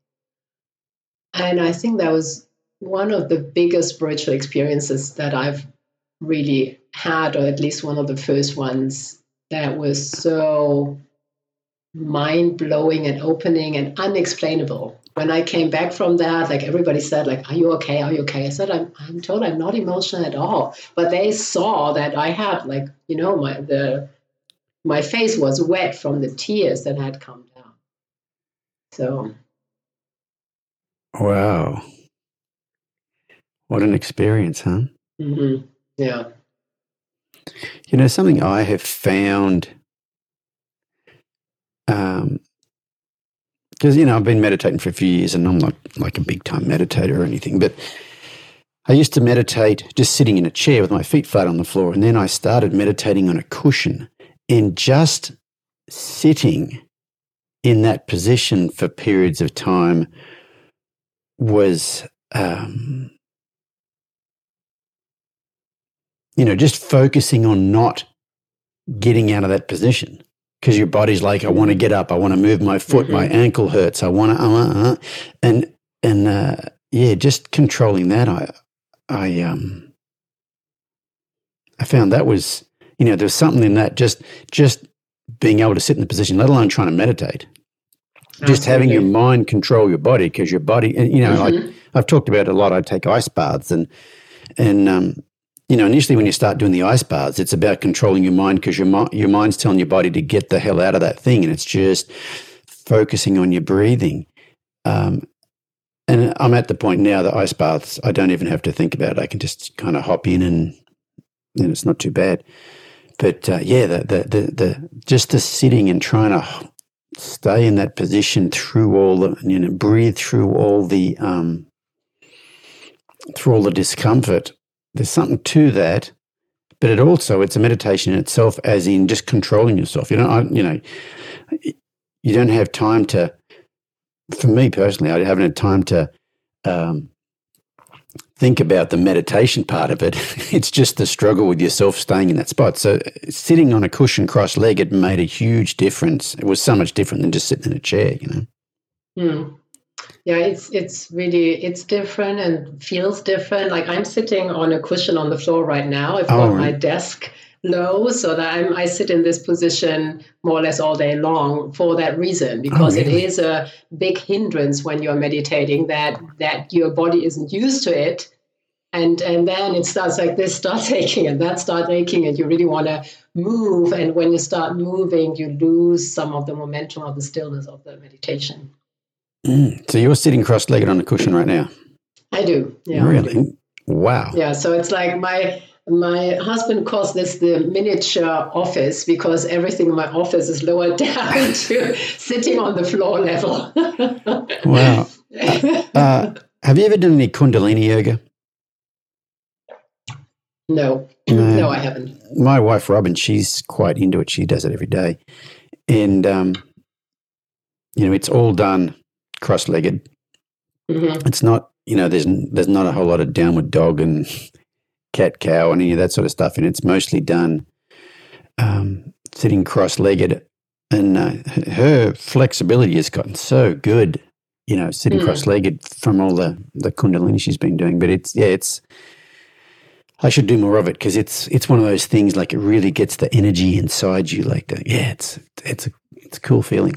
And I think that was one of the biggest spiritual experiences that I've really had, or at least one of the first ones that was so mind blowing and opening and unexplainable. When I came back from that, like everybody said, like, "Are you okay? Are you okay?" I said, "I'm, I'm told I'm not emotional at all." But they saw that I had, like, you know, my the my face was wet from the tears that had come down. So, wow, what an experience, huh? mm-hmm. yeah. You know, something I have found, um, because you know I've been meditating for a few years, and I'm not like a big time meditator or anything, but I used to meditate just sitting in a chair with my feet flat on the floor, and then I started meditating on a cushion and just sitting in that position for periods of time was um, you know just focusing on not getting out of that position. Because your body's like i want to get up. I want to move my foot. Mm-hmm. my ankle hurts. I want to uh, uh, uh, and and uh, yeah just controlling that i i um i found that was you know, there's something in that just just being able to sit in the position, let alone trying to meditate. Just having your mind control your body because your body, and you know, mm-hmm. like I've talked about a lot. I take ice baths, and and um, you know, initially when you start doing the ice baths, it's about controlling your mind because your your mind's telling your body to get the hell out of that thing, and it's just focusing on your breathing. Um, and I'm at the point now that ice baths, I don't even have to think about it. I can just kind of hop in and, and it's not too bad but uh, yeah, the, the, the the just the sitting and trying to stay in that position through all the you know breathe through all the um, through all the discomfort. There's something to that, but it also it's a meditation in itself, as in just controlling yourself. You know, I, you know, you don't have time to. For me personally, I haven't had time to um, think about the meditation part of it. [laughs] It's just the struggle with yourself staying in that spot. So sitting on a cushion cross legged made a huge difference. It was so much different than just sitting in a chair, you know. Hmm. Yeah, it's it's really it's different and feels different. Like I'm sitting on a cushion on the floor right now. I've got oh, my desk low so that I'm, I sit in this position more or less all day long for that reason because oh, really? it is a big hindrance when you're meditating that that your body isn't used to it and and then it starts like this starts [laughs] aching and that starts aching and you really want to move and when you start moving you lose some of the momentum of the stillness of the meditation mm. so you're sitting cross-legged on a cushion right now i do yeah really wow yeah so it's like my my husband calls this the miniature office because everything in my office is lowered [laughs] down to sitting on the floor level. [laughs] wow. Uh, uh, have you ever done any Kundalini yoga? No, no, I haven't. My wife Robin, she's quite into it. She does it every day, and um, you know, it's all done cross-legged, Mhm. It's not, you know, there's there's not a whole lot of downward dog and cat cow and any of that sort of stuff, and it's mostly done um, sitting cross-legged. And uh, her flexibility has gotten so good, you know, sitting Mm. cross-legged from all the the kundalini she's been doing. But it's yeah, it's I should do more of it because it's it's one of those things like it really gets the energy inside you. Like the, yeah, it's it's a it's a cool feeling.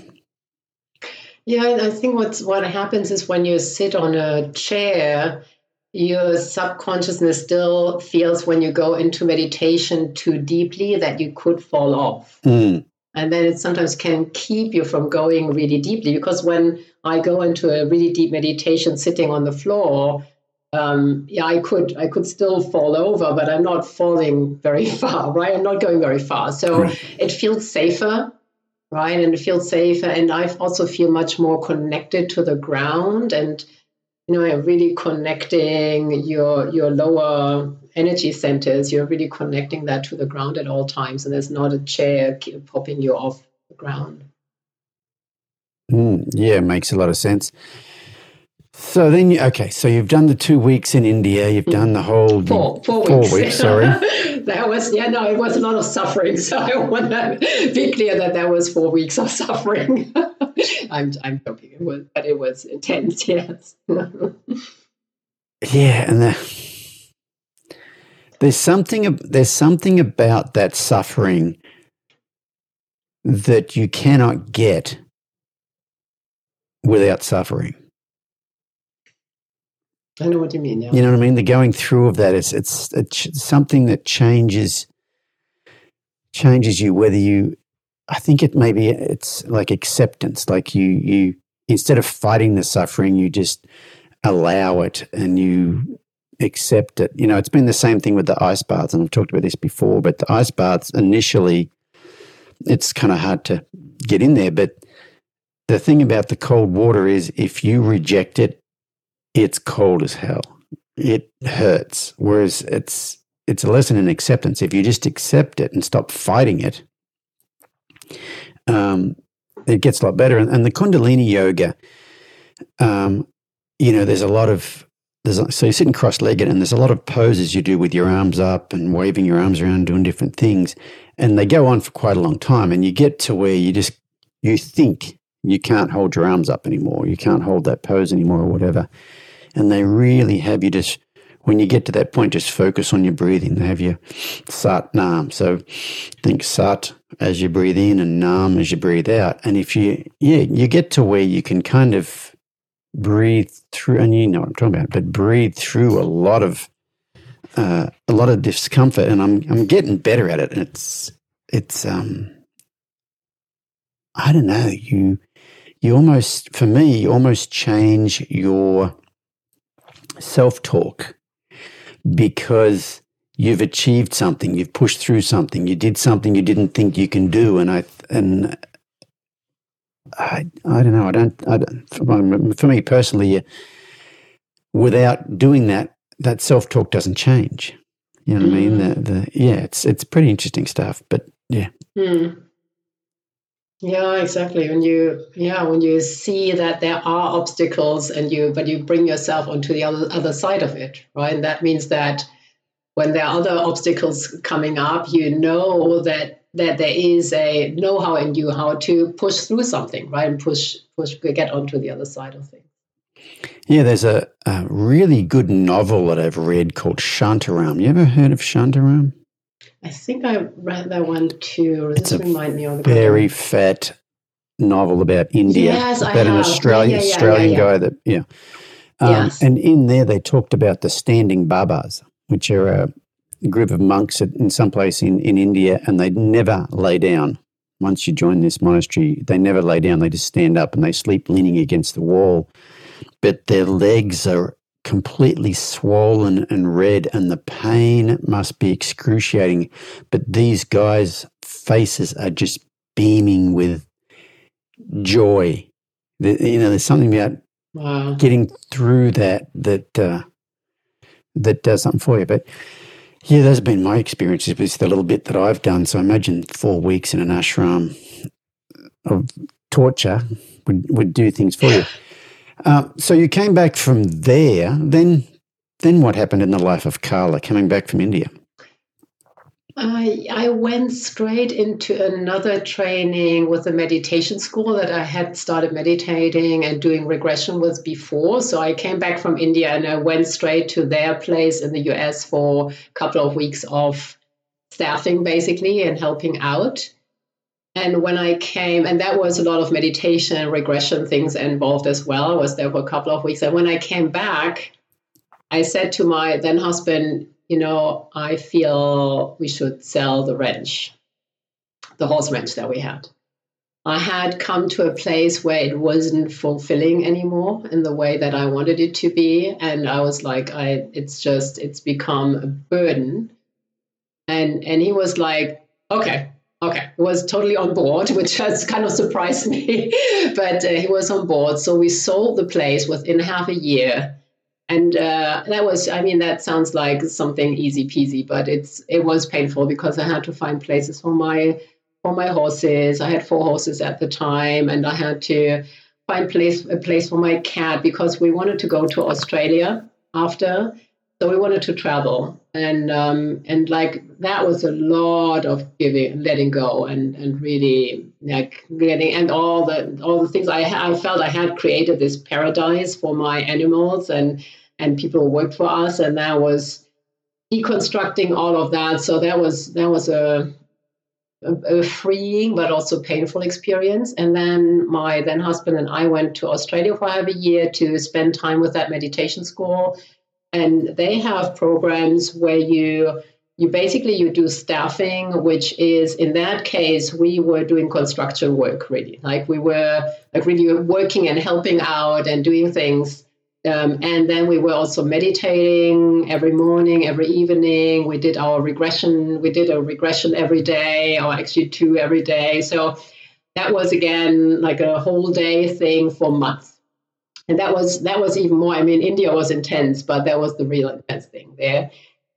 Yeah, I I think what's what happens is when you sit on a chair, your subconsciousness still feels when you go into meditation too deeply that you could fall off. Mm. And then it sometimes can keep you from going really deeply because when I go into a really deep meditation sitting on the floor, um, yeah, I could I could still fall over, but I'm not falling very [laughs] far, right? I'm not going very far. So Right. it feels safer, right? And it feels safer. And I also feel much more connected to the ground and you know, I'm really connecting your your lower energy centers. You're really connecting that to the ground at all times, and there's not a chair popping you off the ground. Mm, yeah, makes a lot of sense. So then, you, okay, so you've done the two weeks in India. You've done the whole Four, four, four weeks. weeks. Sorry. [laughs] that was yeah, no, it was a lot of suffering. [laughs] So I want to be clear that that was four weeks of suffering. [laughs] I'm I'm joking, it was, but it was intense. Yes. Yeah, and the, there's something there's something about that suffering that you cannot get without suffering. I know what you mean. Yeah. You know what I mean? The going through of that is it's, it's something that changes changes you whether you I think it maybe it's like acceptance like you you instead of fighting the suffering you just allow it and you accept it. You know, it's been the same thing with the ice baths and I've talked about this before, but the ice baths initially it's kind of hard to get in there, but the thing about the cold water is if you reject it it's cold as hell. It hurts. Whereas it's it's a lesson in acceptance. If you just accept it and stop fighting it, um, it gets a lot better. And, and the Kundalini yoga, um, you know, there's a lot of there's so you're sitting cross-legged, and there's a lot of poses you do with your arms up and waving your arms around, doing different things, and they go on for quite a long time. And you get to where you just you think you can't hold your arms up anymore, you can't hold that pose anymore, or whatever and they really have you just when you get to that point just focus on your breathing. They have you sat nam. So think sat as you breathe in and nam as you breathe out. And if you yeah you get to where you can kind of breathe through and you know what i'm talking about but breathe through a lot of uh, a lot of discomfort. And i'm i'm getting better at it. And it's it's um i don't know. You you almost for me you almost change your self talk because you've achieved something, you've pushed through something, you did something you didn't think you can do, and I and I I don't know, I don't, I don't for, me personally, without doing that, that self talk doesn't change. You know what I mean? The, the yeah, it's it's pretty interesting stuff, but yeah, Hmm. Yeah, exactly. When you yeah, when you see that there are obstacles and you but you bring yourself onto the other other side of it, right? And that means that when there are other obstacles coming up, you know that that there is a know-how in you how to push through something, right? And push push get onto the other side of things. yeah. There's a, a really good novel that I've read called Shantaram. You ever heard of Shantaram? I think I read that one too. It's This a remind me of the very fat novel about India, Yes, I about an. Australian Yeah, yeah, yeah, Australian guy that yeah. Um, Yes. And in there, they talked about the standing babas, which are a group of monks at, in some place in, in India, and they never lay down. Once you join this monastery, they never lay down. They just stand up and they sleep leaning against the wall. But their legs are completely swollen and red, and the pain must be excruciating. But these guys' faces are just beaming with joy. The, you know, there's something about Wow. getting through that that uh, that does something for you. But yeah, those have been my experiences with the little bit that I've done. So imagine four weeks in an ashram of torture would would do things for you. [laughs] Um, so you came back from there. Then, then what happened in the life of Carla coming back from India? I, I went straight into another training with a meditation school that I had started meditating and doing regression with before. So I came back from India and I went straight to their place in the US for a couple of weeks of staffing basically and helping out. And when I came, and that was a lot of meditation regression things involved as well. I was there for a couple of weeks. And when I came back, I said to my then husband, you know, I feel we should sell the ranch, the horse ranch that we had. I had come to a place where it wasn't fulfilling anymore in the way that I wanted it to be. And I was like, I it's just it's become a burden. And and he was like, okay, okay. Was totally on board, [laughs] which has kind of surprised me. but uh, he was on board. So we sold the place within half a year and uh, that was i mean that sounds like something easy peasy but it's it was painful because i had to find places for my for my horses i had four horses at the time and i had to find place a place for my cat because we wanted to go to australia after so we wanted to travel and um, and like that was a lot of giving letting go and and really like getting and all the all the things I I felt I had created this paradise for my animals and and people who worked for us. And that was deconstructing all of that. So that was that was a a, a freeing but also painful experience. And then my then husband and I went to Australia for half a year to spend time with that meditation school and they have programs where you you basically you do staffing which is in that case we were doing construction work really. Like we were like really working and helping out and doing things. Um, and then we were also meditating every morning every evening. We did our regression we did a regression every day or actually two every day. So that was again like a whole day thing for months and that was that was even more. I mean, India was intense, but that was the real intense thing there.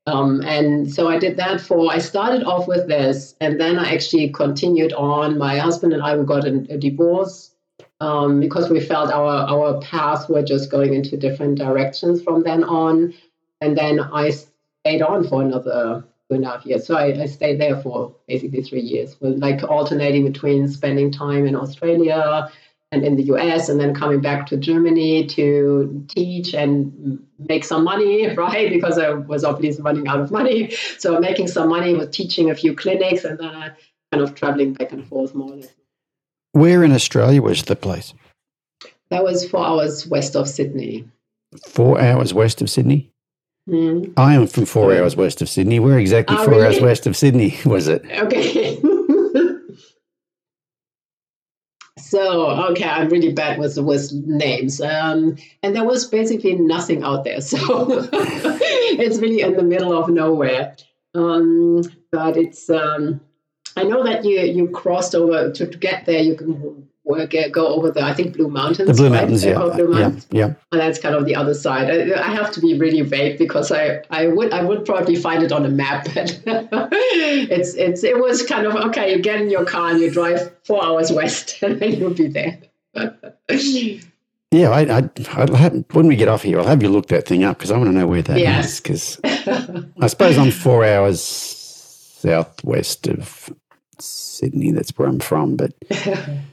Um, and so I did that for. I started off with this, and then I actually continued on. My husband and I we got a, a divorce um, because we felt our our paths were just going into different directions from then on. And then I stayed on for another two and a half years. So I, I stayed there for basically three years, like alternating between spending time in Australia in the US and then coming back to Germany to teach and make some money, [laughs] right? Because I was obviously running out of money. So making some money with teaching a few clinics and then I kind of traveling back and forth more or less. Where in Australia was the place? That was four hours west of Sydney. Four hours west of Sydney? Mm. I am from four hours west of Sydney. Where exactly Oh, four really? hours west of Sydney [laughs] was it? Okay. [laughs] so okay, I'm really bad with with names. Um, and there was basically nothing out there, [laughs] so it's really in the middle of nowhere. Um, but it's um, I know that you you crossed over to, to get there. You can work go over the I think Blue Mountains. The Blue? Mountains, They're yeah. Oh, Blue Yeah, Mountains. yeah. And that's kind of the other side. I, I have to be really vague because I, I would I would probably find it on a map, [laughs] but it's it's it was kind of okay. You get in your car and you drive four hours west, [laughs] and then you'll be there. Yeah, I, I, I'll have, when we get off here, I'll have you look that thing up because I want to know where that is. Yes. Because I suppose I'm four hours southwest of Sydney. That's where I'm from. But [laughs]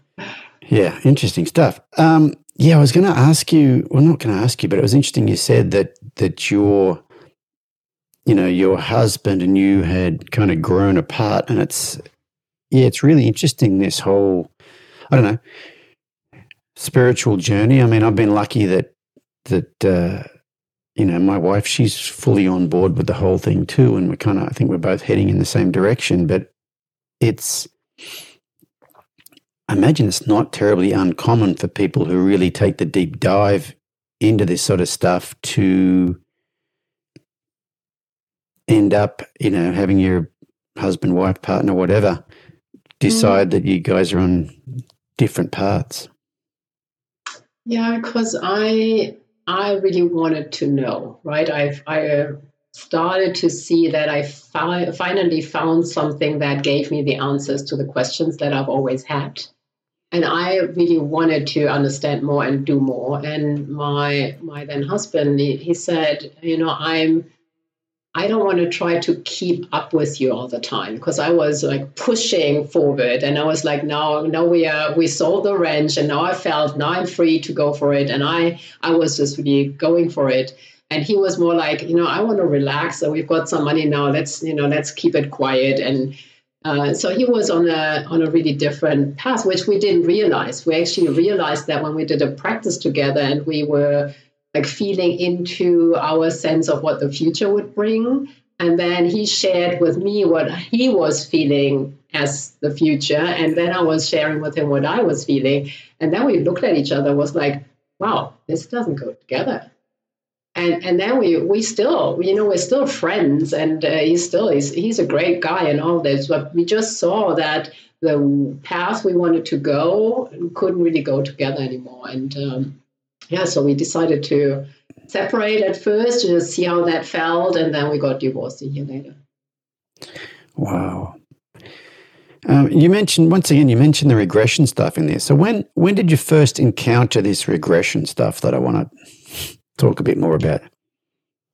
yeah, interesting stuff. Um, yeah, I was going to ask you. Well, not going to ask you, but it was interesting. You said that that your, you know, your husband and you had kind of grown apart, and it's yeah, it's really interesting. This whole, I don't know spiritual journey. I mean, I've been lucky that that uh, you know my wife she's fully on board with the whole thing too, and we're kind of I think we're both heading in the same direction. But it's I imagine it's not terribly uncommon for people who really take the deep dive into this sort of stuff to end up, you know, having your husband, wife, partner, whatever, decide mm. that you guys are on different paths. Yeah, because I I really wanted to know, right? I've I started to see that I fi- finally found something that gave me the answers to the questions that I've always had. And I really wanted to understand more and do more. And my my then husband, he, he said, you know, I'm I don't want to try to keep up with you all the time because I was like pushing forward and I was like, no, no, we are we sold the ranch and now I felt now I'm free to go for it. And I I was just really going for it. And he was more like, you know, I want to relax. So we've got some money now. Let's, you know, let's keep it quiet. And uh, so he was on a on a really different path, which we didn't realize. We actually realized that when we did a practice together and we were like feeling into our sense of what the future would bring. And then he shared with me what he was feeling as the future. And then I was sharing with him what I was feeling. And then we looked at each other, was like, wow, this doesn't go together. And, and then we we still you know we're still friends and uh, he's still he's, he's a great guy and all this but we just saw that the path we wanted to go couldn't really go together anymore and um, yeah, so we decided to separate at first to just see how that felt, and then we got divorced a year later. Wow. Um, you mentioned once again. You mentioned the regression stuff in there. So when when did you first encounter this regression stuff that I want to talk a bit more about?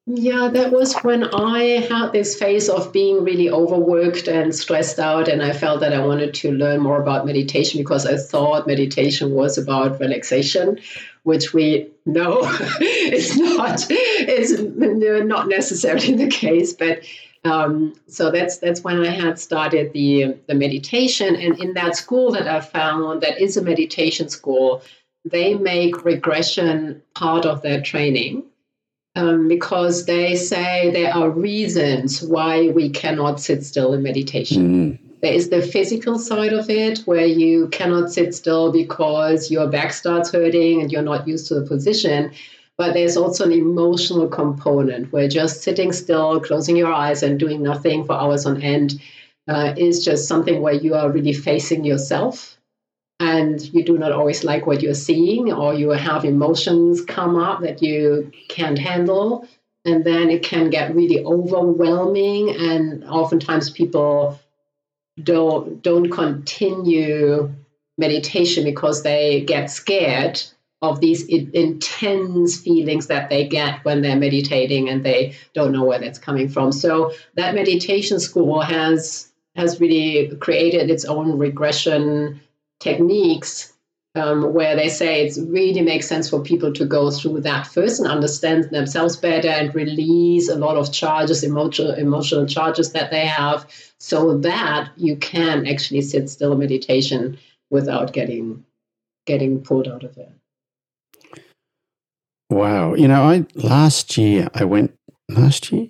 Yeah, that was when I had this phase of being really overworked and stressed out, and I felt that I wanted to learn more about meditation because I thought meditation was about relaxation, which we know [laughs] is not is not necessarily the case. But um, so that's that's when I had started the the meditation, and in that school that I found that is a meditation school, they make regression part of their training um, because they say there are reasons why we cannot sit still in meditation. Mm. There is the physical side of it where you cannot sit still because your back starts hurting and you're not used to the position. But there's also an emotional component where just sitting still, closing your eyes, and doing nothing for hours on end uh, is just something where you are really facing yourself and you do not always like what you're seeing or you have emotions come up that you can't handle. And then it can get really overwhelming and oftentimes people don't don't continue meditation because they get scared of these intense feelings that they get when they're meditating and they don't know where that's coming from. So that meditation school has has really created its own regression techniques um, where they say it really makes sense for people to go through that first and understand themselves better and release a lot of charges, emotional emotional charges that they have, so that you can actually sit still in meditation without getting getting pulled out of it. Wow, you know, I last year I went last year,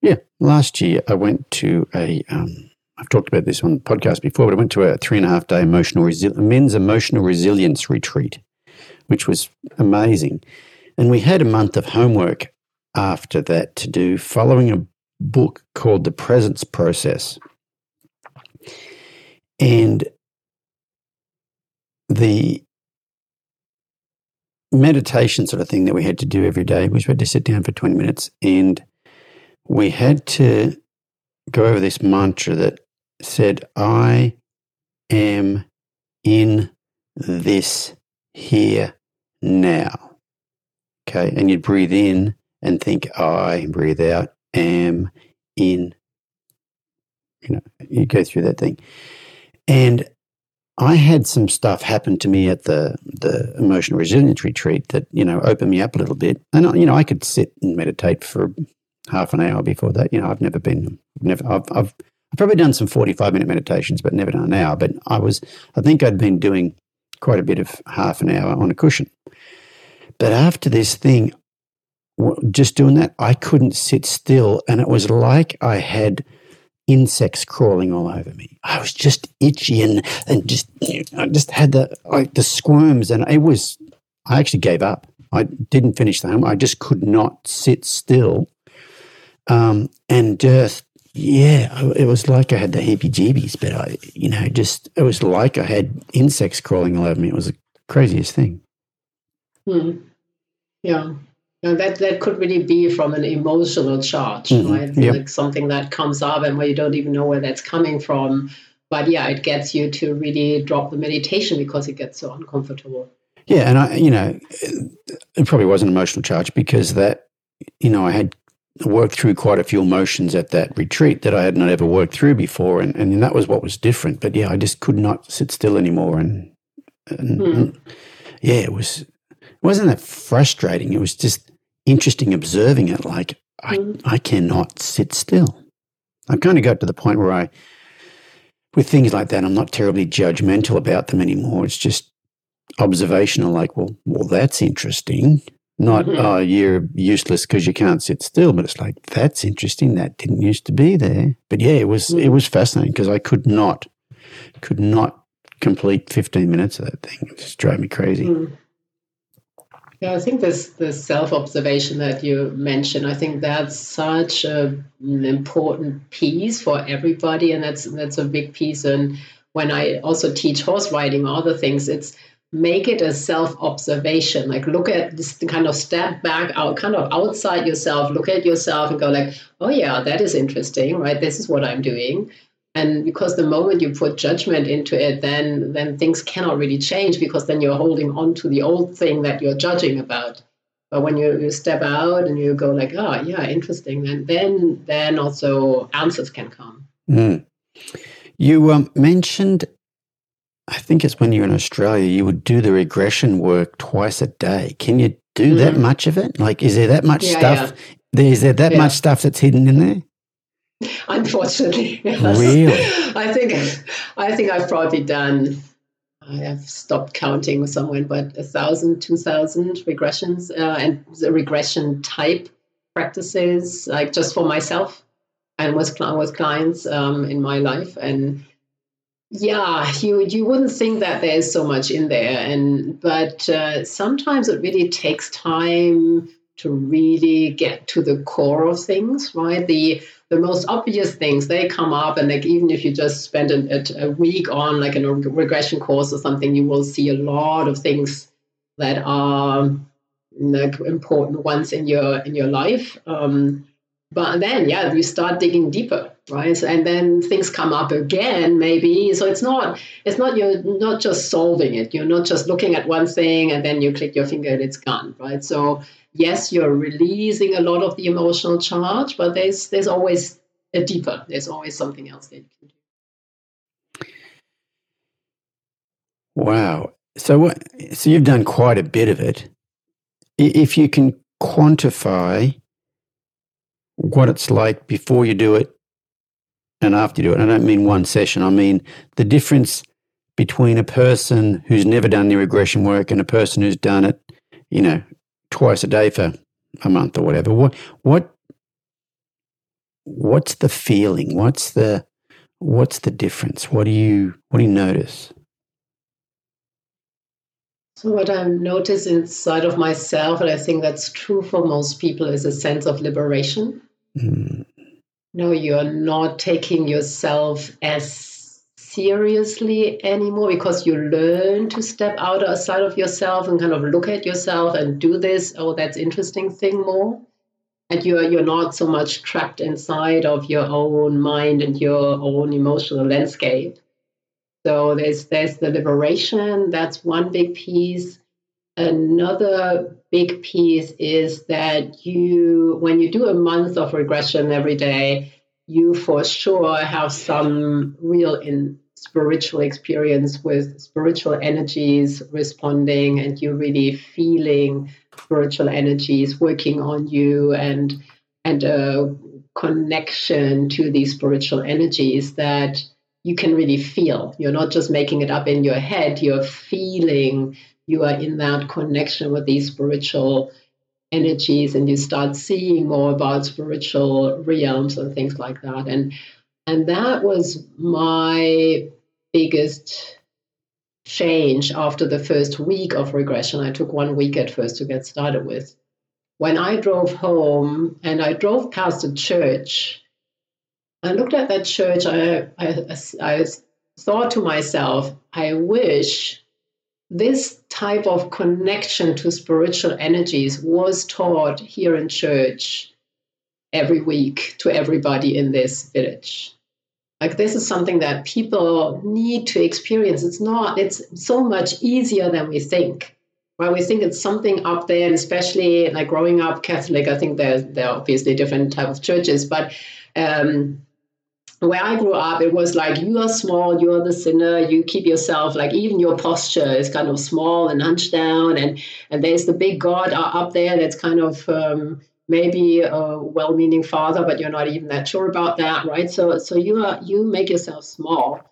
yeah, last year I went to a um, I've talked about this on the podcast before, but I went to a three and a half day emotional resi- men's emotional resilience retreat, which was amazing. And we had a month of homework after that to do, following a book called The Presence Process. And the meditation sort of thing that we had to do every day was we had to sit down for 20 minutes and we had to go over this mantra that said, I am in this here now. Okay. And you'd breathe in and think, I, breathe out, am in. You know, you go through that thing. And I had some stuff happen to me at the the emotional resilience retreat that you know opened me up a little bit, and you know I could sit and meditate for half an hour before that. You know I've never been never I've, I've I've probably done some 45 minute meditations, but never done an hour. But I was, I think I'd been doing quite a bit of half an hour on a cushion. But after this thing, just doing that, I couldn't sit still. And it was like I had insects crawling all over me. I was just itchy and, and just, I just had the, like the squirms. And it was, I actually gave up. I didn't finish the home. I just could not sit still. Um, and just yeah, it was like I had the heebie-jeebies, but I, you know, just it was like I had insects crawling all over me. It was the craziest thing. Hmm. Yeah, and that that could really be from an emotional charge, mm-hmm. right? Yep. Like something that comes up and where you don't even know where that's coming from, but yeah, it gets you to really drop the meditation because it gets so uncomfortable. Yeah, and I, you know, it probably was an emotional charge because that, you know, I had worked through quite a few emotions at that retreat that I had not ever worked through before, and, and that was what was different. But yeah, I just could not sit still anymore, and, and, mm. and yeah, it was it wasn't that frustrating. It was just interesting observing it. Like I, mm. I cannot sit still. I kind of got to the point where I, with things like that, I'm not terribly judgmental about them anymore. It's just observational. Like, well, well, that's interesting. Not, mm-hmm. oh, you're useless because you can't sit still. But it's like that's interesting. That didn't used to be there. But yeah, it was. Mm. It was fascinating because I could not, could not complete 15 minutes of that thing. It just drove me crazy. Mm. Yeah, I think this the self observation that you mentioned. I think that's such a, an important piece for everybody, and that's that's a big piece. And when I also teach horse riding or other things, it's make it a self observation. Like look at this kind of step back out, kind of outside yourself. Look at yourself and go like, oh yeah, that is interesting, right? This is what I'm doing and because the moment you put judgment into it then then things cannot really change because then you're holding on to the old thing that you're judging about but when you, you step out and you go like oh yeah interesting then then then also answers can come mm. you um, mentioned i think it's when you're in australia you would do the regression work twice a day can you do mm. that much of it like is there that much yeah, stuff yeah. Is there that yeah. much stuff that's hidden in there unfortunately. [laughs] Yes. Really? I think I think I've probably done. I have stopped counting somewhere, but a thousand, two thousand regressions uh, and the regression type practices, like just for myself and with with clients um, in my life. And yeah, you you wouldn't think that there's so much in there, and but uh, sometimes it really takes time to really get to the core of things, right? The the most obvious things they come up and like even if you just spend a, a week on like a regression course or something you will see a lot of things that are like important ones in your in your life um, but then yeah you start digging deeper right and then things come up again maybe so it's not it's not you're not just solving it you're not just looking at one thing and then you click your finger and it's gone right so yes, you're releasing a lot of the emotional charge, but there's there's always a deeper. There's always something else that you can do. Wow. So what? So you've done quite a bit of it. If you can quantify what it's like before you do it and after you do it, I don't mean one session. I mean the difference between a person who's never done the regression work and a person who's done it, you know, twice a day for a month or whatever. What what what's the feeling? What's the what's the difference? What do you what do you notice? So what I notice inside of myself, and I think that's true for most people, is a sense of liberation. Mm. No, you're not taking yourself as seriously anymore because you learn to step out outside of yourself and kind of look at yourself and do this. Oh that's interesting thing more. And you're you're not so much trapped inside of your own mind and your own emotional landscape. So there's there's the liberation. That's one big piece. Another big piece is that you when you do a month of regression every day you for sure have some real in spiritual experience with spiritual energies responding and you really feeling spiritual energies working on you and and a connection to these spiritual energies that you can really feel. You're not just making it up in your head you're feeling you are in that connection with these spiritual energies and you start seeing more about spiritual realms and things like that and and that was my biggest change after the first week of regression. I took one week at first to get started with. When I drove home and I drove past a church, I looked at that church, I, I, I thought to myself, I wish this type of connection to spiritual energies was taught here in church every week to everybody in this village. like this is something that people need to experience. It's not, it's so much easier than we think. Right? We think it's something up there, and especially like growing up Catholic, I think there, there are obviously different type of churches, but um, where I grew up, it was like you are small, you are the sinner, you keep yourself like even your posture is kind of small and hunched down, and and there's the big God up there that's kind of um, maybe a well-meaning father, but you're not even that sure about that, right? So so you are you make yourself small.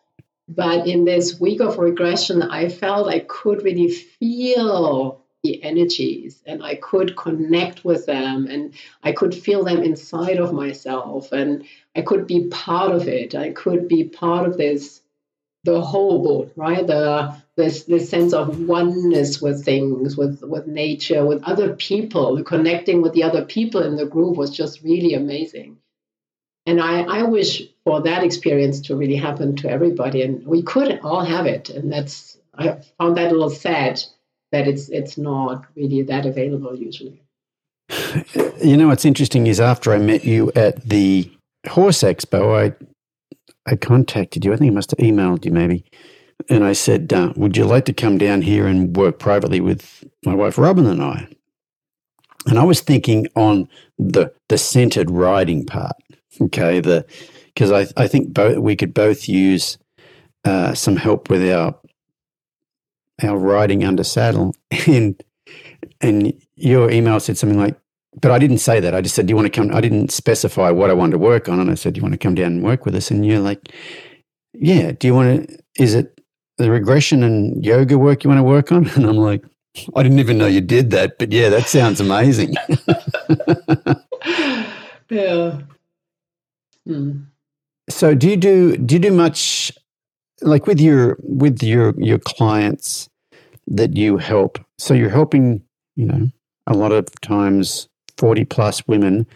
But in this week of regression, I felt I could really feel the energies and I could connect with them and I could feel them inside of myself and I could be part of it. I could be part of this, the whole, right? The this this sense of oneness with things, with with nature, with other people, connecting with the other people in the group was just really amazing. And I, I wish for that experience to really happen to everybody. And we could all have it. And that's I found that a little sad that it's it's not really that available usually. You know what's interesting is after I met you at the Horse Expo, I I contacted you. I think I must have emailed you maybe, and I said, uh, "Would you like to come down here and work privately with my wife Robin and I?" And I was thinking on the the centered riding part. Okay, the because I I think both we could both use uh, some help with our our riding under saddle, [laughs] and and your email said something like, but I didn't say that. I just said, "Do you want to come?" I didn't specify what I wanted to work on, and I said, "Do you want to come down and work with us?" And you're like, "Yeah." Do you want to? Is it the regression and yoga work you want to work on? [laughs] And I'm like, I didn't even know you did that, but yeah, that sounds amazing. [laughs] yeah. Hmm. So do you do do you do much like with your with your your clients that you help? So you're helping, you know, a lot of times 40 plus women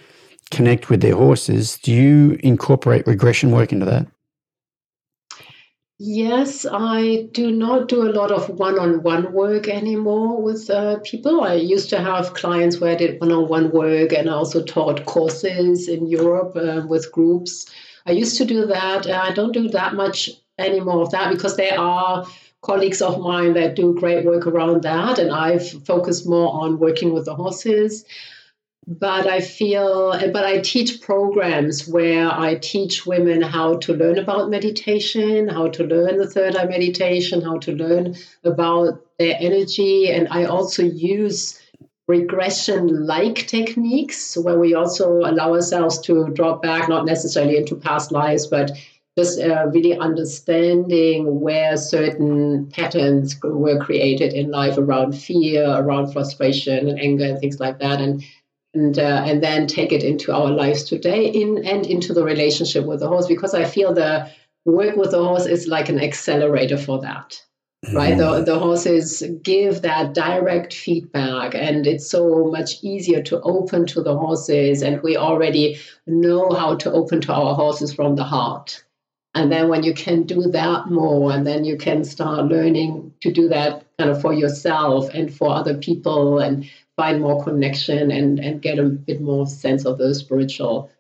connect with their horses. Do you incorporate regression work into that? Yes, I do not do a lot of one on one work anymore with uh, people. I used to have clients where I did one on one work and I also taught courses in Europe uh, with groups. I used to do that. I don't do that much anymore of that because there are colleagues of mine that do great work around that, and I've focused more on working with the horses but I feel, but I teach programs where I teach women how to learn about meditation, how to learn the third eye meditation, how to learn about their energy. And I also use regression like techniques where we also allow ourselves to drop back, not necessarily into past lives, but just uh, really understanding where certain patterns were created in life around fear, around frustration and anger and things like that. And and uh, and then take it into our lives today in and into the relationship with the horse because I feel the work with the horse is like an accelerator for that. Right, the, mm-hmm. the horses give that direct feedback, and it's so much easier to open to the horses. And we already know how to open to our horses from the heart. And then when you can do that more, and then you can start learning to do that kind of for yourself and for other people, and find more connection and and get a bit more sense of the spiritual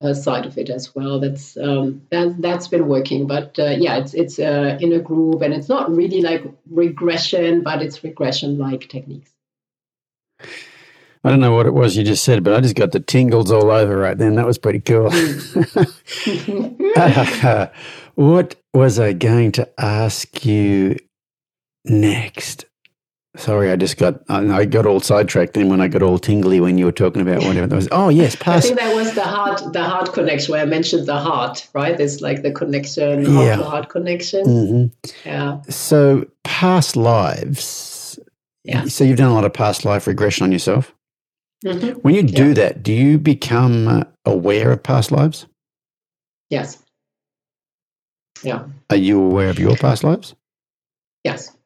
uh, side of it as well. That's um, that that's been working, but uh, yeah, it's it's uh, in a group and it's not really like regression, but it's regression like techniques. I don't know what it was you just said, but I just got the tingles all over right then. That was pretty cool. uh, [laughs] what was I going to ask you next? Sorry, I just got I got all sidetracked then when I got all tingly when you were talking about whatever that was. Oh yes, past. I think that was the heart the heart connection where I mentioned the heart, right? There's like the connection, yeah. the heart connection. Mm-hmm. Yeah. So past lives. Yeah. So you've done a lot of past life regression on yourself. Mm-hmm. When you do yeah. that, do you become aware of past lives? Yes. Yeah. Are you aware of your past lives? Yes.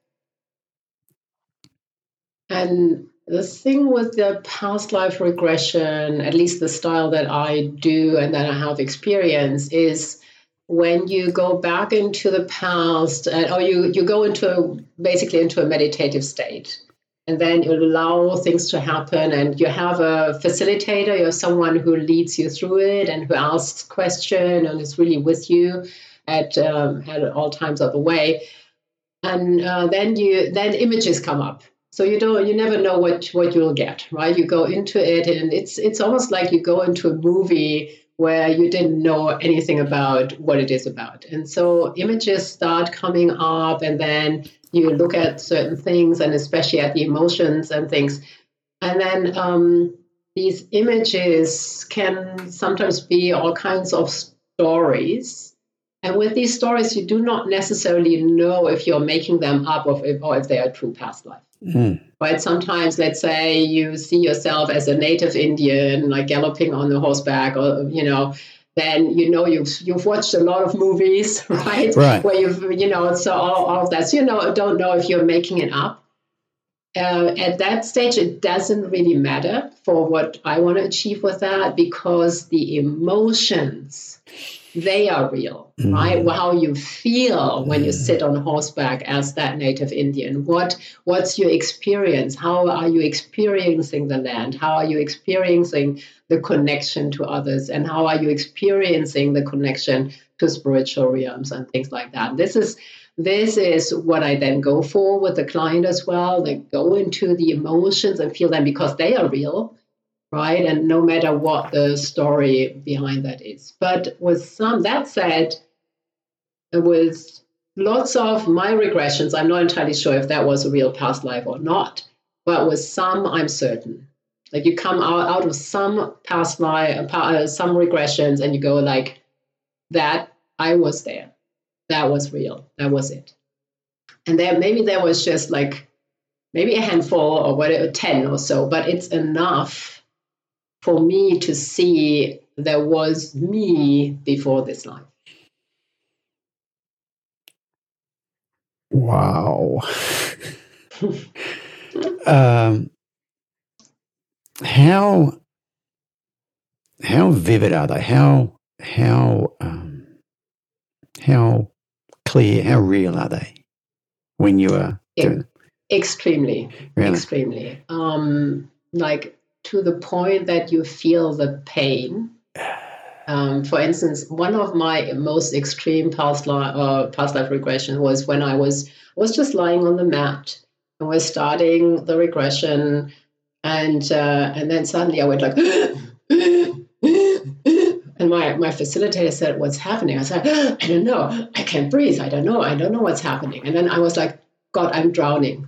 And the thing with the past life regression, at least the style that I do and that I have experience, is when you go back into the past, uh, or you, you go into basically into a meditative state. and then you allow things to happen and you have a facilitator you have someone who leads you through it and who asks question and is really with you at um, at all times of the way and uh, then you then images come up so you don't you never know what what you'll get right? You go into it and it's it's almost like you go into a movie where you didn't know anything about what it is about. And so images start coming up and then you look at certain things and especially at the emotions and things. And then um, these images can sometimes be all kinds of stories and with these stories you do not necessarily know if you're making them up or if, or if they are true past life mm. right sometimes let's say you see yourself as a native indian like galloping on the horseback or you know then you know you've you've watched a lot of movies, [laughs] right? Right. Where you've you know so all, all of that. So you know don't know if you're making it up. Uh, at that stage, it doesn't really matter for what I want to achieve with that because the emotions they are real, mm. right? How you feel when you sit on horseback as that native Indian. What what's your experience? How are you experiencing the land? How are you experiencing the connection to others? And how are you experiencing the connection to spiritual realms and things like that? This is this is what I then go for with the client as well. They go into the emotions and feel them because they are real right? And no matter what the story behind that is. But with some, that said, with lots of my regressions, I'm not entirely sure if that was a real past life or not. But with some, I'm certain. Like you come out, out of some past life, uh, some regressions, and you go like, that I was there. That was real. That was it. And then maybe there was just like maybe a handful or whatever, 10 or so, but it's enough for me to see there was me before this life. Wow. [laughs] um, how how vivid are they? How how um, how clear? How real are they when you are doing? Extremely, really? extremely. Um, like to the point that you feel the pain. Um, for instance, one of my most extreme past life, uh, past life regression was when I was was just lying on the mat and we're starting the regression, and uh, and then suddenly I went like, [gasps] and my my facilitator said, "What's happening?" I said, "I don't know. I can't breathe. I don't know. I don't know what's happening." And then I was like, "God, I'm drowning."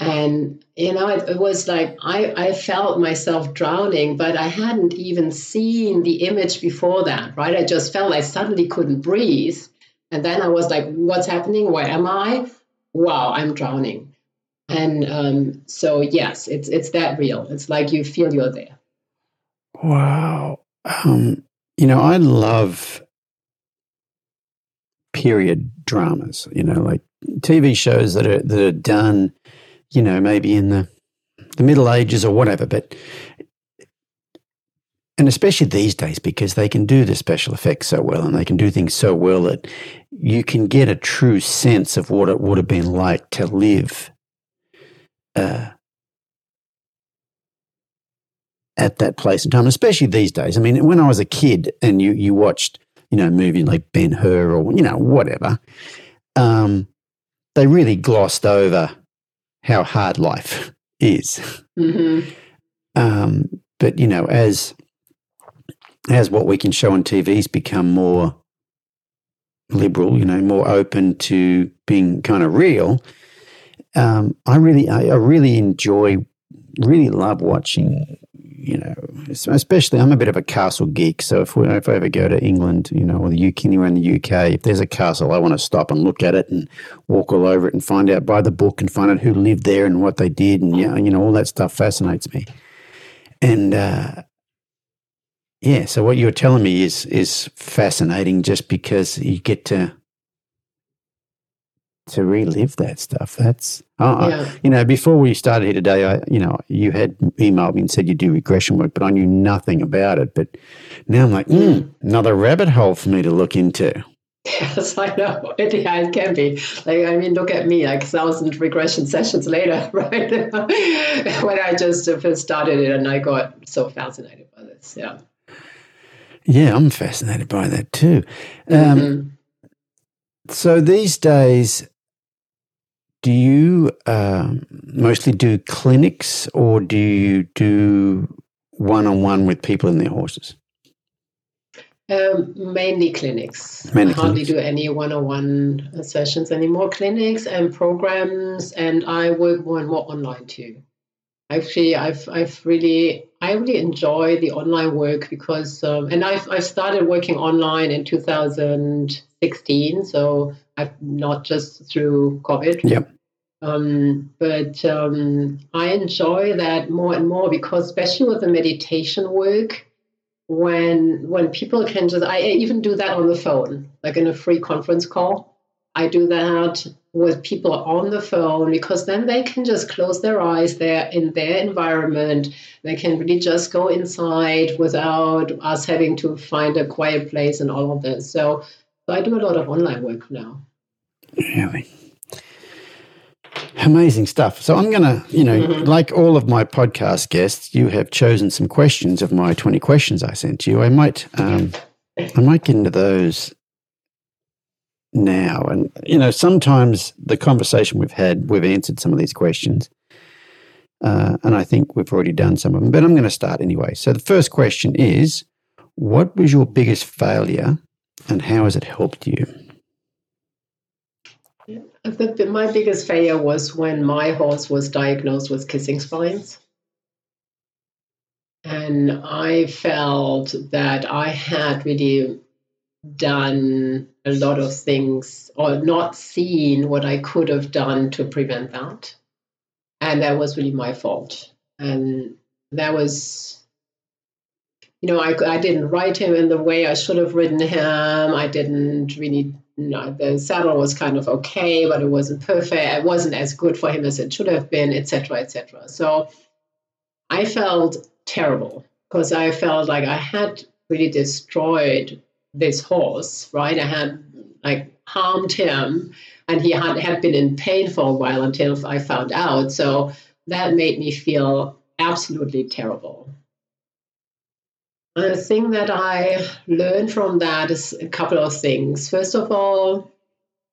and you know it, it, was like I, I felt myself drowning but i hadn't even seen the image before that right? I just felt i suddenly couldn't breathe. And then i was like what's happening? Where am i? Wow i'm drowning. And um, so yes it's it's that real. It's like you feel you're there. Wow. Um, you know i love period dramas you know like tv shows that are that are done you know, maybe in the the Middle Ages or whatever, but and especially these days because they can do the special effects so well and they can do things so well that you can get a true sense of what it would have been like to live uh, at that place and time, especially these days. I mean, when I was a kid and you you watched, you know, a movie like Ben Hur or you know whatever, um, they really glossed over how hard life is. Mm-hmm. Um, but you know, as as what we can show on TVs become more liberal, you know, more open to being kind of real, um, I really, I, I really enjoy, really love watching you know, especially I'm a bit of a castle geek. So if we, if I ever go to England, you know, or the UK, anywhere in the UK, if there's a castle, I want to stop and look at it and walk all over it and find out by the book and find out who lived there and what they did and yeah, you know, all that stuff fascinates me. And uh, yeah, so what you're telling me is is fascinating, just because you get to to relive that stuff. That's oh, yeah. You know, before we started here today, I you know, you had emailed me and said you do regression work, but I knew nothing about it. But now I'm like, mm, another rabbit hole for me to look into. Yes, I know. [laughs] It, yeah, it can be. Like, I mean, look at me, like thousand regression sessions later, [laughs] right? [laughs] when I just first started it and I got so fascinated by this. Yeah. Yeah, I'm fascinated by that too. Um, mm-hmm. So these days, do you um, mostly do clinics or do you do one on one with people and their horses? Um, mainly clinics. Mainly I hardly clinics. do any one-on-one sessions anymore. Clinics and programs, and I work more and more online too. Actually, I've I've really I really enjoy the online work because um, and I've I've started working online in 2016, so I've not just through COVID. Yep. Um, but um, I enjoy that more and more because, especially with the meditation work, when when people can just I even do that on the phone, like in a free conference call. I do that with people on the phone because then they can just close their eyes. They're in their environment. They can really just go inside without us having to find a quiet place and all of this. So, so I do a lot of online work now. Really? Amazing stuff. So I'm going to, you know, mm-hmm. like all of my podcast guests, you have chosen some questions of my 20 questions I sent you. I might, um, I might get into those now. And, you know, sometimes the conversation we've had, we've answered some of these questions. Uh, and I think we've already done some of them, but I'm going to start anyway. So the first question is What was your biggest failure and how has it helped you? I think my biggest failure was when my horse was diagnosed with kissing spines. And I felt that I had really done a lot of things or not seen what I could have done to prevent that. And that was really my fault. And that was, you know, I, I didn't write him in the way I should have written him. I didn't really no, the saddle was kind of okay, but it wasn't perfect. It wasn't as good for him as it should have been, etc., etc. So I felt terrible because I felt like I had really destroyed this horse, right? I had like harmed him, and he had had been in pain for a while until I found out. So that made me feel absolutely terrible. The thing that I learned from that is a couple of things. First of all,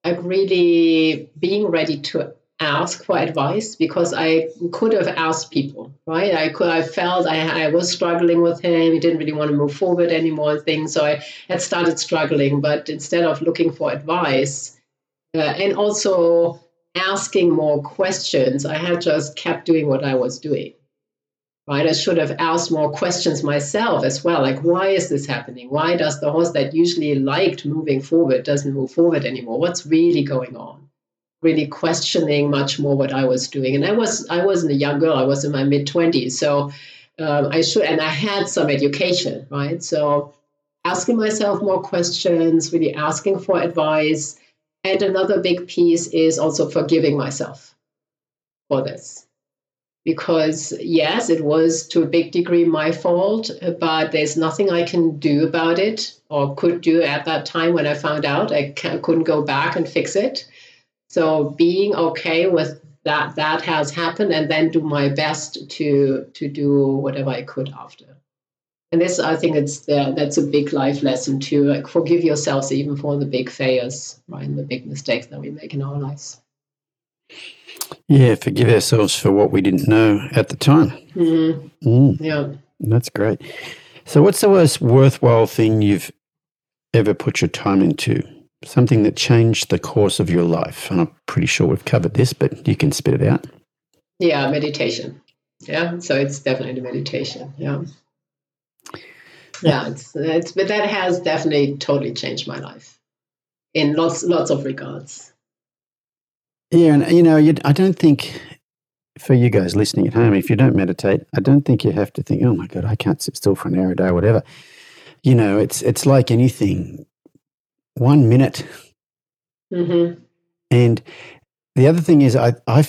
like really being ready to ask for advice because I could have asked people, right? I could, I felt I, I was struggling with him. He didn't really want to move forward anymore and things. So I had started struggling, but instead of looking for advice uh, and also asking more questions, I had just kept doing what I was doing right? I should have asked more questions myself as well. Like, why is this happening? Why does the horse that usually liked moving forward doesn't move forward anymore? What's really going on? Really questioning much more what I was doing. And I was I wasn't a young girl. I was in my mid twenties, so um, I should and I had some education, right? So asking myself more questions, really asking for advice. And another big piece is also forgiving myself for this because yes, it was to a big degree my fault, but there's nothing I can do about it or could do at that time when I found out. I couldn't go back and fix it. So being okay with that that has happened and then do my best to to do whatever I could after. And this, I think, it's the, that's a big life lesson too. Like forgive yourselves even for the big failures, right, and the big mistakes that we make in our lives. Yeah, forgive ourselves for what we didn't know at the time. Mm-hmm. Mm. Yeah. That's great. So, what's the most worthwhile thing you've ever put your time into? Something that changed the course of your life? And I'm pretty sure we've covered this, but you can spit it out. Yeah, meditation. Yeah, so it's definitely the meditation. Yeah. Yeah, it's, it's but that has definitely totally changed my life in lots lots of regards. Yeah, and you know, I don't think for you guys listening at home, if you don't meditate, I don't think you have to think, "Oh my god, I can't sit still for an hour a day, or whatever." You know, it's it's like anything. One minute, mm-hmm. and the other thing is, I I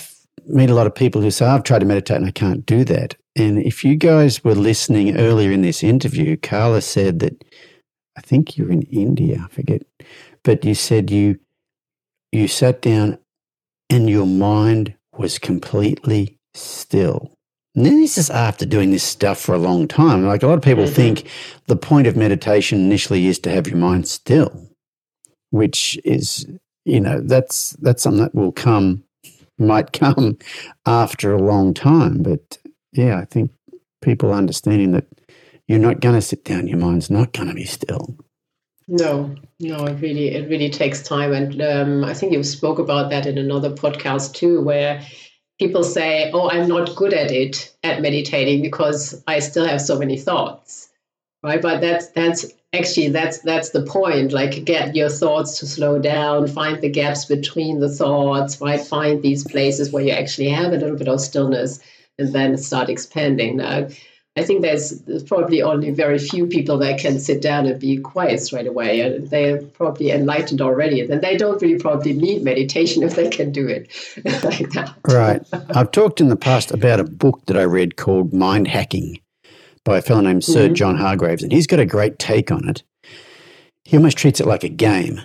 meet a lot of people who say, "I've tried to meditate and I can't do that." And if you guys were listening earlier in this interview, Carla said that I think you're in India, I forget but you said you you sat down and your mind was completely still. And then this is after doing this stuff for a long time. Like a lot of people mm-hmm. think the point of meditation initially is to have your mind still, which is, you know, that's that's something that will come, might come after a long time. But yeah, I think people understanding that you're not going to sit down, your mind's not going to be still. No, no, it really it really takes time, and um, I think you spoke about that in another podcast too, where people say, "Oh, I'm not good at it at meditating because I still have so many thoughts," right? But that's that's actually that's that's the point. Like, get your thoughts to slow down, find the gaps between the thoughts, right? Find these places where you actually have a little bit of stillness, and then start expanding. Now, I think there's, there's, probably only very few people that can sit down and be quiet straight away. And they're probably enlightened already. And they don't really probably need meditation [laughs] if they can do it [laughs] like that. Right. I've talked in the past about a book that I read called Mind Hacking by a fellow named Sir mm-hmm. John Hargreaves. And he's got a great take on it. He almost treats it like a game.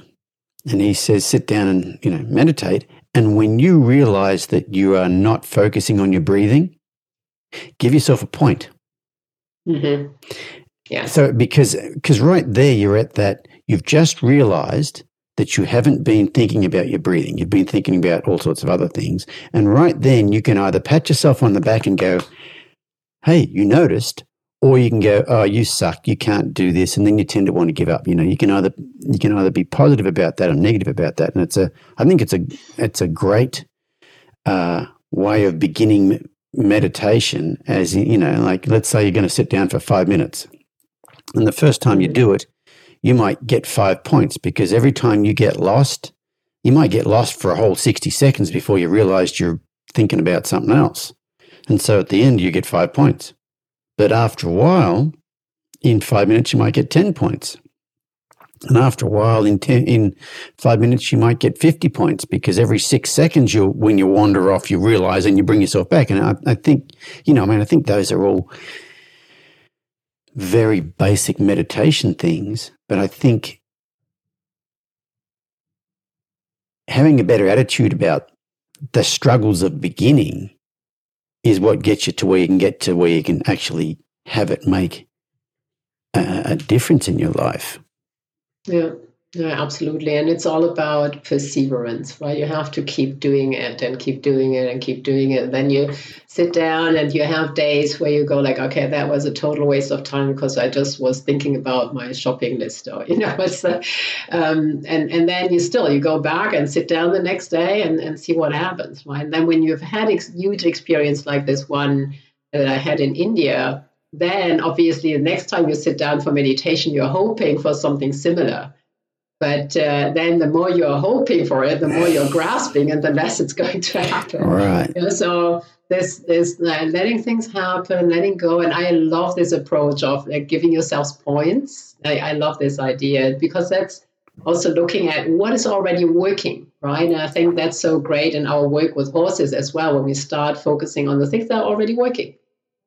And he says, sit down and, you know, meditate. And when you realize that you are not focusing on your breathing, give yourself a point Mm-hmm. Yeah. So because because right there you're at that you've just realized that you haven't been thinking about your breathing. You've been thinking about all sorts of other things. And right then you can either pat yourself on the back and go, Hey, you noticed, or you can go, Oh, you suck, you can't do this, and then you tend to want to give up. You know, you can either you can either be positive about that or negative about that. And it's a I think it's a it's a great uh, way of beginning meditation as mm-hmm. you know like let's say you're going to sit down for 5 minutes and the first time you do it you might get 5 points because every time you get lost you might get lost for a whole 60 seconds before you realize you're thinking about something else. And so at the end you get 5 points. But after a while in 5 minutes you might get 10 points and after a while, in ten, in five minutes, you might get 50 points because every six seconds, you when you wander off, you realize and you bring yourself back. And I, I think, you know, I mean, I think those are all very basic meditation things. But I think having a better attitude about the struggles of beginning is what gets you to where you can get to where you can actually have it make a, a difference in your life. Yeah. Yeah, absolutely. And it's all about perseverance, right? You have to keep doing it and keep doing it and keep doing it. Then you sit down and you have days where you go like, okay, that was a total waste of time because I just was thinking about my shopping list or, [laughs] you know, it's uh, um, and, and then you still, you go back and sit down the next day and, and see what happens, right? And then when you've had ex- huge experience like this one that I had in India, then obviously the next time you sit down for meditation, you're hoping for something similar. But uh, then the more you're hoping for it, the more you're grasping, and the less it's going to happen. Right. You know, so this this uh, letting things happen, letting go, and I love this approach of like, giving yourselves points. I, I love this idea because that's also looking at what is already working, right? And I think that's so great in our work with horses as well when we start focusing on the things that are already working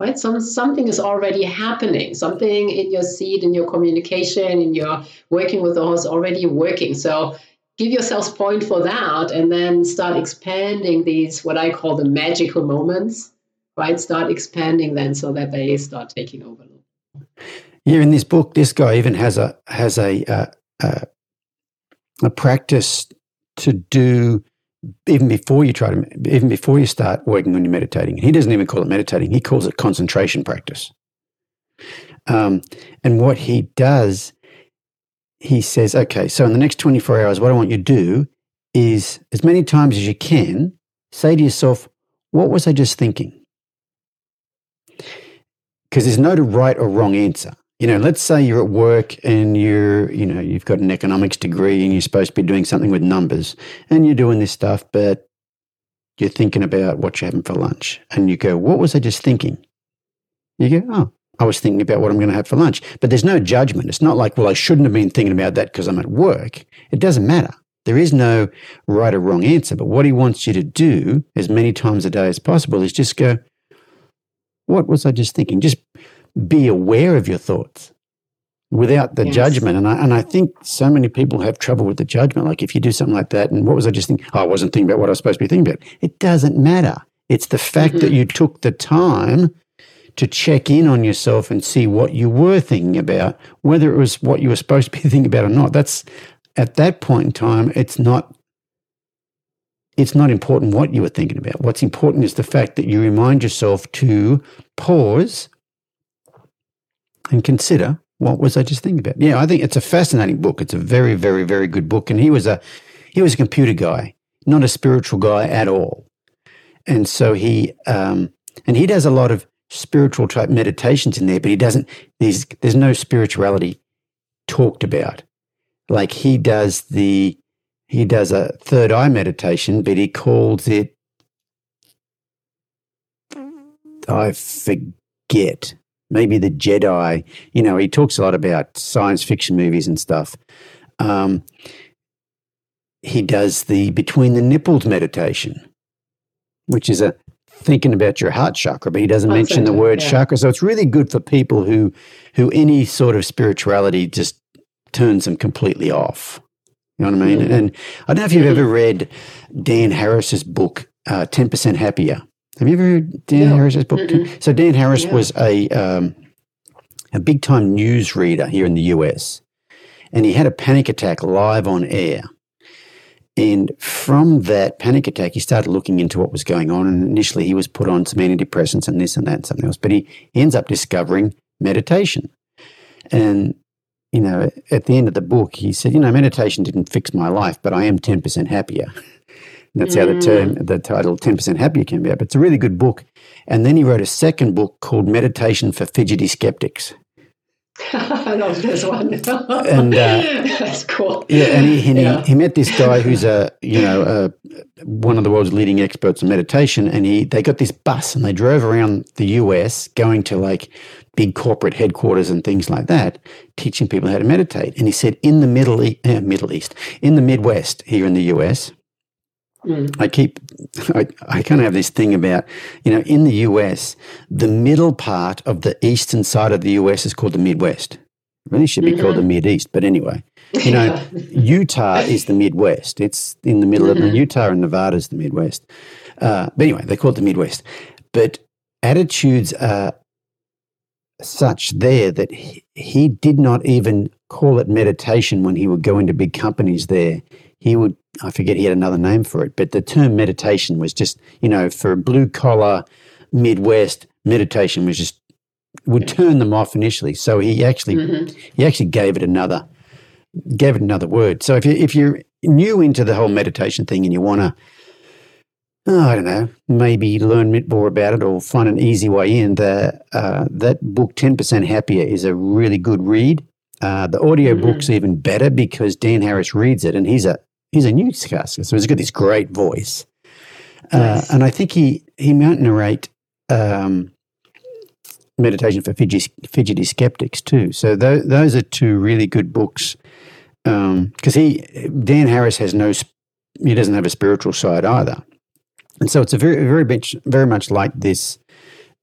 right? Some something is already happening. Something in your seat in your communication in your working with the horse already working. So give yourselves point for that and then start expanding these what i call the magical moments right? Start expanding them so that they start taking over yeah in this book this guy even has a has a uh, uh, a practice to do even before you try to, even before you start working on your meditating. He doesn't even call it meditating; he calls it concentration practice. Um, and what he does, he says, okay, so in the next 24 hours, what I want you to do is as many times as you can say to yourself, what was I just thinking? Because there's no right or wrong answer you know, let's say you're at work and you're, you know, you've got an economics degree and you're supposed to be doing something with numbers and you're doing this stuff, but you're thinking about what you're having for lunch and you go, what was I just thinking? You go, oh, I was thinking about what I'm going to have for lunch. But there's no judgment. It's not like, well, I shouldn't have been thinking about that because I'm at work. It doesn't matter. There is no right or wrong answer. But what he wants you to do as many times a day as possible is just go, what was I just thinking? Just be aware of your thoughts. without the Yes. judgment. And I, and I think so many people have trouble with the judgment. Like if you do something like that, and what was I just thinking? Oh, I wasn't thinking about what I was supposed to be thinking about. It doesn't matter. It's the fact that mm-hmm. you took the time to check in on yourself and see what you were thinking about, whether it was what you were supposed to be [laughs] thinking about or not. That's at that point in time, it's not it's not important what you were thinking about. What's important is the fact that you remind yourself to pause and consider what was I just thinking about. Yeah, I think it's a fascinating book. It's a very, very, very good book. And he was a he was a computer guy, not a spiritual guy at all. And so he um, and he does a lot of spiritual type meditations in there, but he doesn't. There's there's no spirituality talked about. Like he does the he does a third eye meditation, but he calls it I forget. Maybe the Jedi. You know, he talks a lot about science fiction movies and stuff. Um, he does the between the nipples meditation, which is a thinking about your heart chakra, but he doesn't Heart mention the word yeah. chakra. So it's really good for people who who any sort of spirituality just turns them completely off. You know what I mean? Mhm. And I don't know if you've ever read Dan Harris's book, uh, 10% Happier. Have you ever read Dan No. Harris's book? Mm-mm. So Dan Harris Yeah. was a um, a big time news reader here in the US, and he had a panic attack live on air. And from that panic attack, he started looking into what was going on. And initially, he was put on some antidepressants and this and that and something else. But he, he ends up discovering meditation. And, you know, at the end of the book, he said, you know, meditation didn't fix my life, but I am 10% happier. [laughs] That's how the term, the title 10% Happier came about. But it's a really good book. And then he wrote a second book called Meditation for Fidgety Skeptics. I love this one. And, uh, [laughs] That's cool. Yeah, and he, and Yeah. he, he met this guy who's a you know a, one of the world's leading experts in meditation, and he they got this bus and they drove around the U.S. going to like big corporate headquarters and things like that, teaching people how to meditate. And he said in the Middle e- uh, Middle East, in the Midwest here in the U.S. Mm. I keep, I, I kind of have this thing about, you know, in the US, the middle part of the eastern side of the US is called the Midwest. It really should be called the Mid East, but anyway, you know, [laughs] Utah is the Midwest. It's in the middle of the Utah and Nevada is the Midwest. Uh, but anyway, they call it the Midwest. But attitudes are such there that he, he did not even call it meditation when he would go into big companies there. He would, I forget, he had another name for it, but the term meditation was just, you know, for a blue collar Midwest, meditation was just, would turn them off initially. So he actually, Mhm. he actually gave it another, gave it another word. So if you if you're new into the whole meditation thing and you want to, oh, I don't know, maybe learn a bit more about it or find an easy way in, the uh, that book Ten Percent Happier is a really good read. Uh, the audio Mhm. book's even better because Dan Harris reads it, and he's a he's a newscaster, so he's got this great voice. Uh, Nice. and I think he he might narrate um, meditation for fidgety, fidgety skeptics too. So tho- those are two really good books. Because he Dan Harris has no he doesn't have a spiritual side either, and so it's a very very much very much like this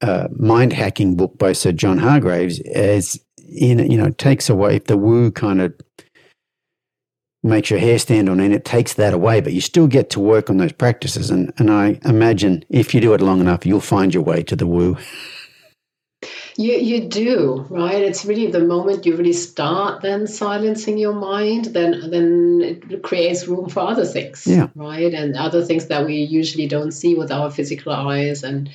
uh, mind hacking book by Sir John Hargraves as in you know it takes away if the woo kind of makes your hair stand on end, it takes that away, but you still get to work on those practices. And, and I imagine if you do it long enough, you'll find your way to the woo. You you do right. It's really the moment you really start then silencing your mind, then then it creates room for other things. Yeah. Right, and other things that we usually don't see with our physical eyes, and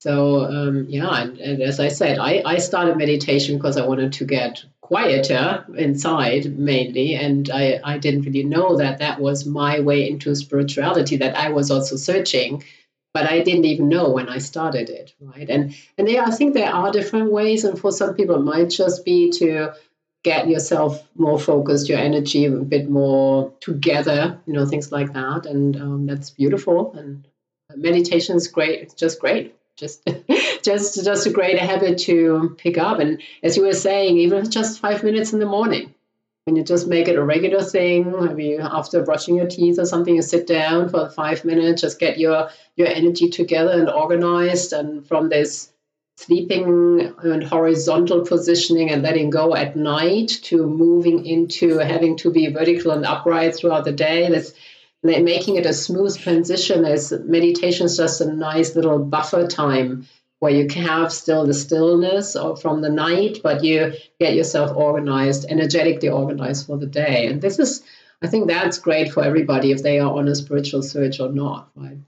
so um, yeah. And, and as I said, I I started meditation because I wanted to get quieter inside mainly, and I I didn't really know that that was my way into spirituality. That I was also searching but I didn't even know when I started it, right? And and there, I think there are different ways, and for some people, it might just be to get yourself more focused, your energy a bit more together, you know, things like that, and um, that's beautiful. And meditation is great; it's just great. Just, [laughs] just, just a great habit to pick up. And as you were saying, even if just five minutes in the morning, when you just make it a regular thing, maybe after brushing your teeth or something, you sit down for five minutes, just get your your energy together and organized, and from this sleeping and horizontal positioning and letting go at night to moving into having to be vertical and upright throughout the day. That's making it a smooth transition as meditation is just a nice little buffer time where you can have still the stillness from the night, but you get yourself organized, energetically organized for the day. And this is, I think that's great for everybody if they are on a spiritual search or not, right?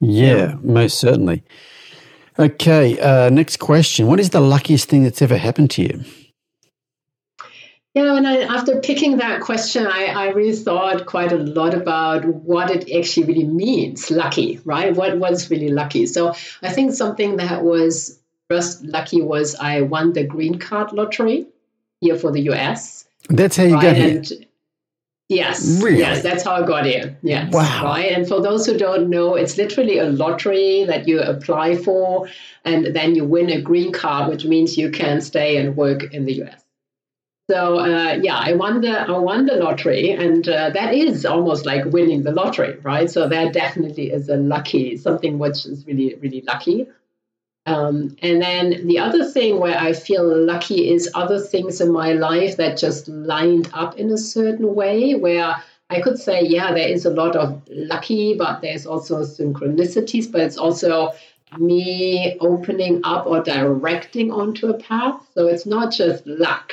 Yeah, yeah. most certainly. Okay, uh, next question. What is the luckiest thing that's ever happened to you? Yeah, and I, after picking that question, I, I really thought quite a lot about what it actually really means, lucky, right? What was really lucky? So I think something that was first lucky was I won the green card lottery here for the US. That's how you right? got here. And yes, really? yes, that's how I got here. Yes, wow. Right, and for those who don't know, it's literally a lottery that you apply for, and then you win a green card, which means you can stay and work in the US. So uh, yeah, I won the I won the lottery, and uh, that is almost like winning the lottery, right? So that definitely is a lucky something which is really really lucky. Um, and then the other thing where I feel lucky is other things in my life that just lined up in a certain way where I could say, yeah, there is a lot of lucky, but there's also synchronicities, but it's also me opening up or directing onto a path. So it's not just luck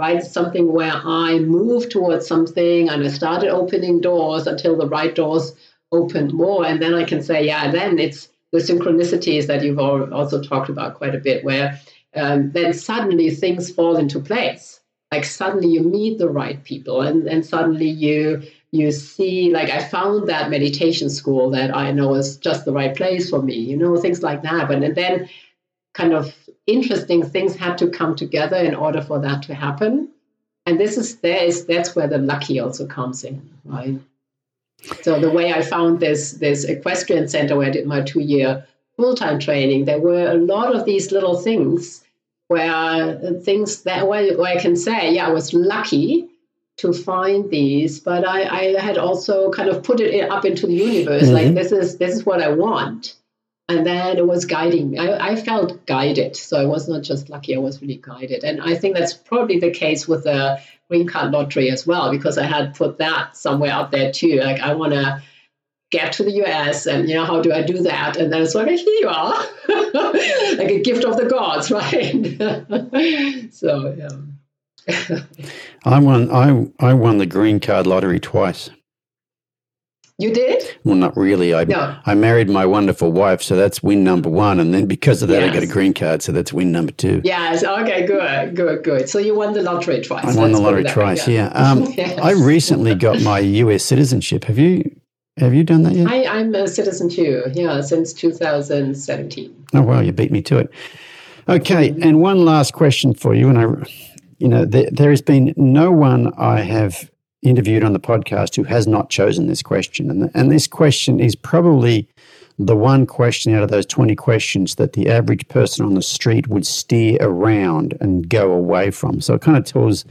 right? Something where I moved towards something and I started opening doors until the right doors opened more. And then I can say, yeah, then it's the synchronicities that you've also talked about quite a bit, where um, then suddenly things fall into place. Like suddenly you meet the right people and, and suddenly you you see like I found that meditation school that I know is just the right place for me, you know, things like that. But and then kind of interesting things had to come together in order for that to happen. And this is there is that's where the lucky also comes in, right? So the way I found this this equestrian center where I did my two year full time training, there were a lot of these little things where things that where, where I can say, yeah, I was lucky to find these, but I, I had also kind of put it up into the universe, mm-hmm. like this is this is what I want and then it was guiding me. I, I, felt guided. So I was not just lucky, I was really guided. And I think that's probably the case with the green card lottery as well, because I had put that somewhere up there too. Like, I want to get to the US and, you know, how do I do that? And then it's like, here you are, [laughs] like a gift of the gods, [laughs] right? so, yeah. I won. I I won the green card lottery twice. You did? Well, not really. I no. I married my wonderful wife, so that's win number one, and then because of that, yes. I got a green card, so that's win number two. Yes. Okay. Good. Good. Good. So you won the lottery twice. I won the lottery twice. Yeah. Um, [laughs] yes. I recently got my U.S. citizenship. Have you? Have you done that yet? I, I'm a citizen too. Yeah, since 2017. Oh wow, you beat me to it. Okay, mm-hmm. and one last question for you, and I, you know, there, there has been no one I have interviewed on the podcast who has not chosen this question. And, and this question is probably the one question out of those 20 questions that the average person on the street would steer around and go away from. So it kind of tells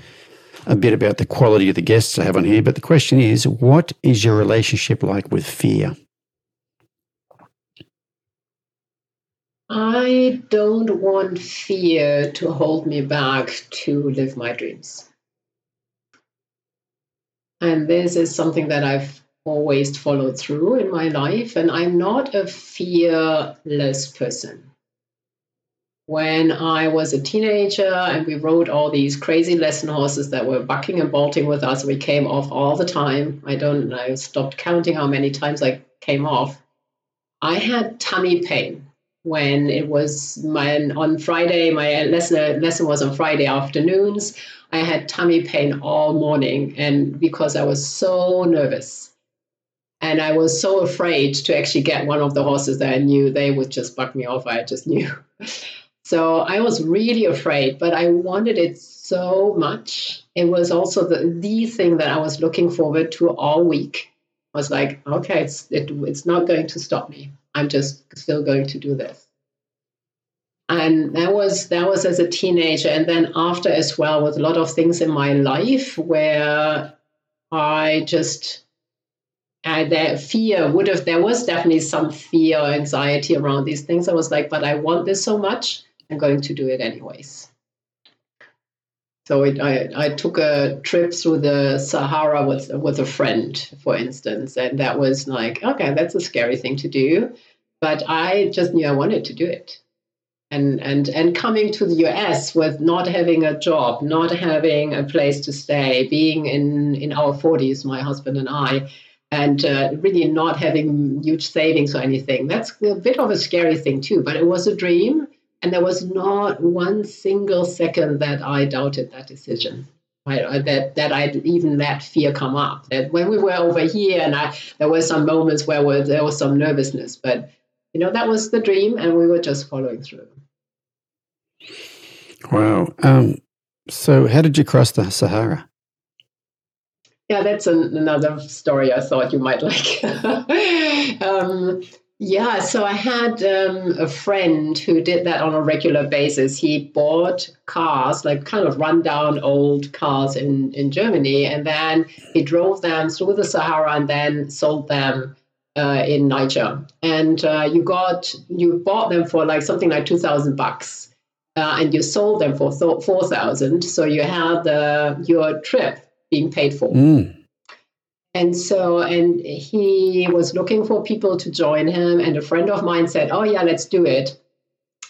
a bit about the quality of the guests I have on here. But the question is what is your relationship like with fear? I don't want fear to hold me back to live my dreams. And this is something that I've always followed through in my life. And I'm not a fearless person. When I was a teenager and we rode all these crazy lesson horses that were bucking and bolting with us, we came off all the time. I don't know, stopped counting how many times I came off. I had tummy pain when it was my on Friday. My lesson lesson was on Friday afternoons. I had tummy pain all morning, and because I was so nervous, and I was so afraid to actually get one of the horses that I knew they would just buck me off. I just knew. [laughs] So I was really afraid, but I wanted it so much. It was also the the thing that I was looking forward to all week. I was like, okay, it's it, it's not going to stop me. I'm just still going to do this and that was that was as a teenager. And then after as well with a lot of things in my life where i just and that fear would have there was definitely some fear or anxiety around these things. I was like but i want this so much i'm going to do it anyways. So it, I, I took a trip through the sahara with, with a friend for instance and that was like okay that's a scary thing to do. But i just knew i wanted to do it and and and coming to the US with not having a job, not having a place to stay, being in in our 40s, my husband and I, and uh, really not having huge savings or anything. That's a bit of a scary thing too, but it was a dream. And there was not one single second that I doubted that decision. I, that that I'd even let fear come up. That when we were over here, and I, there were some moments where there was some nervousness, but you know that was the dream, and we were just following through. Wow. Um, so, how did you cross the Sahara? Yeah, that's an, another story I thought you might [laughs] like. um, yeah, so I had um, a friend who did that on a regular basis. He bought cars, like kind of rundown old cars in, in Germany, and then he drove them through the Sahara and then sold them uh, in Niger. And uh, you got you bought them for like something like two thousand bucks, uh, and you sold them for th- four thousand. So you had your trip being paid for. Mm. And so, and he was looking for people to join him. And a friend of mine said, Oh, yeah, let's do it.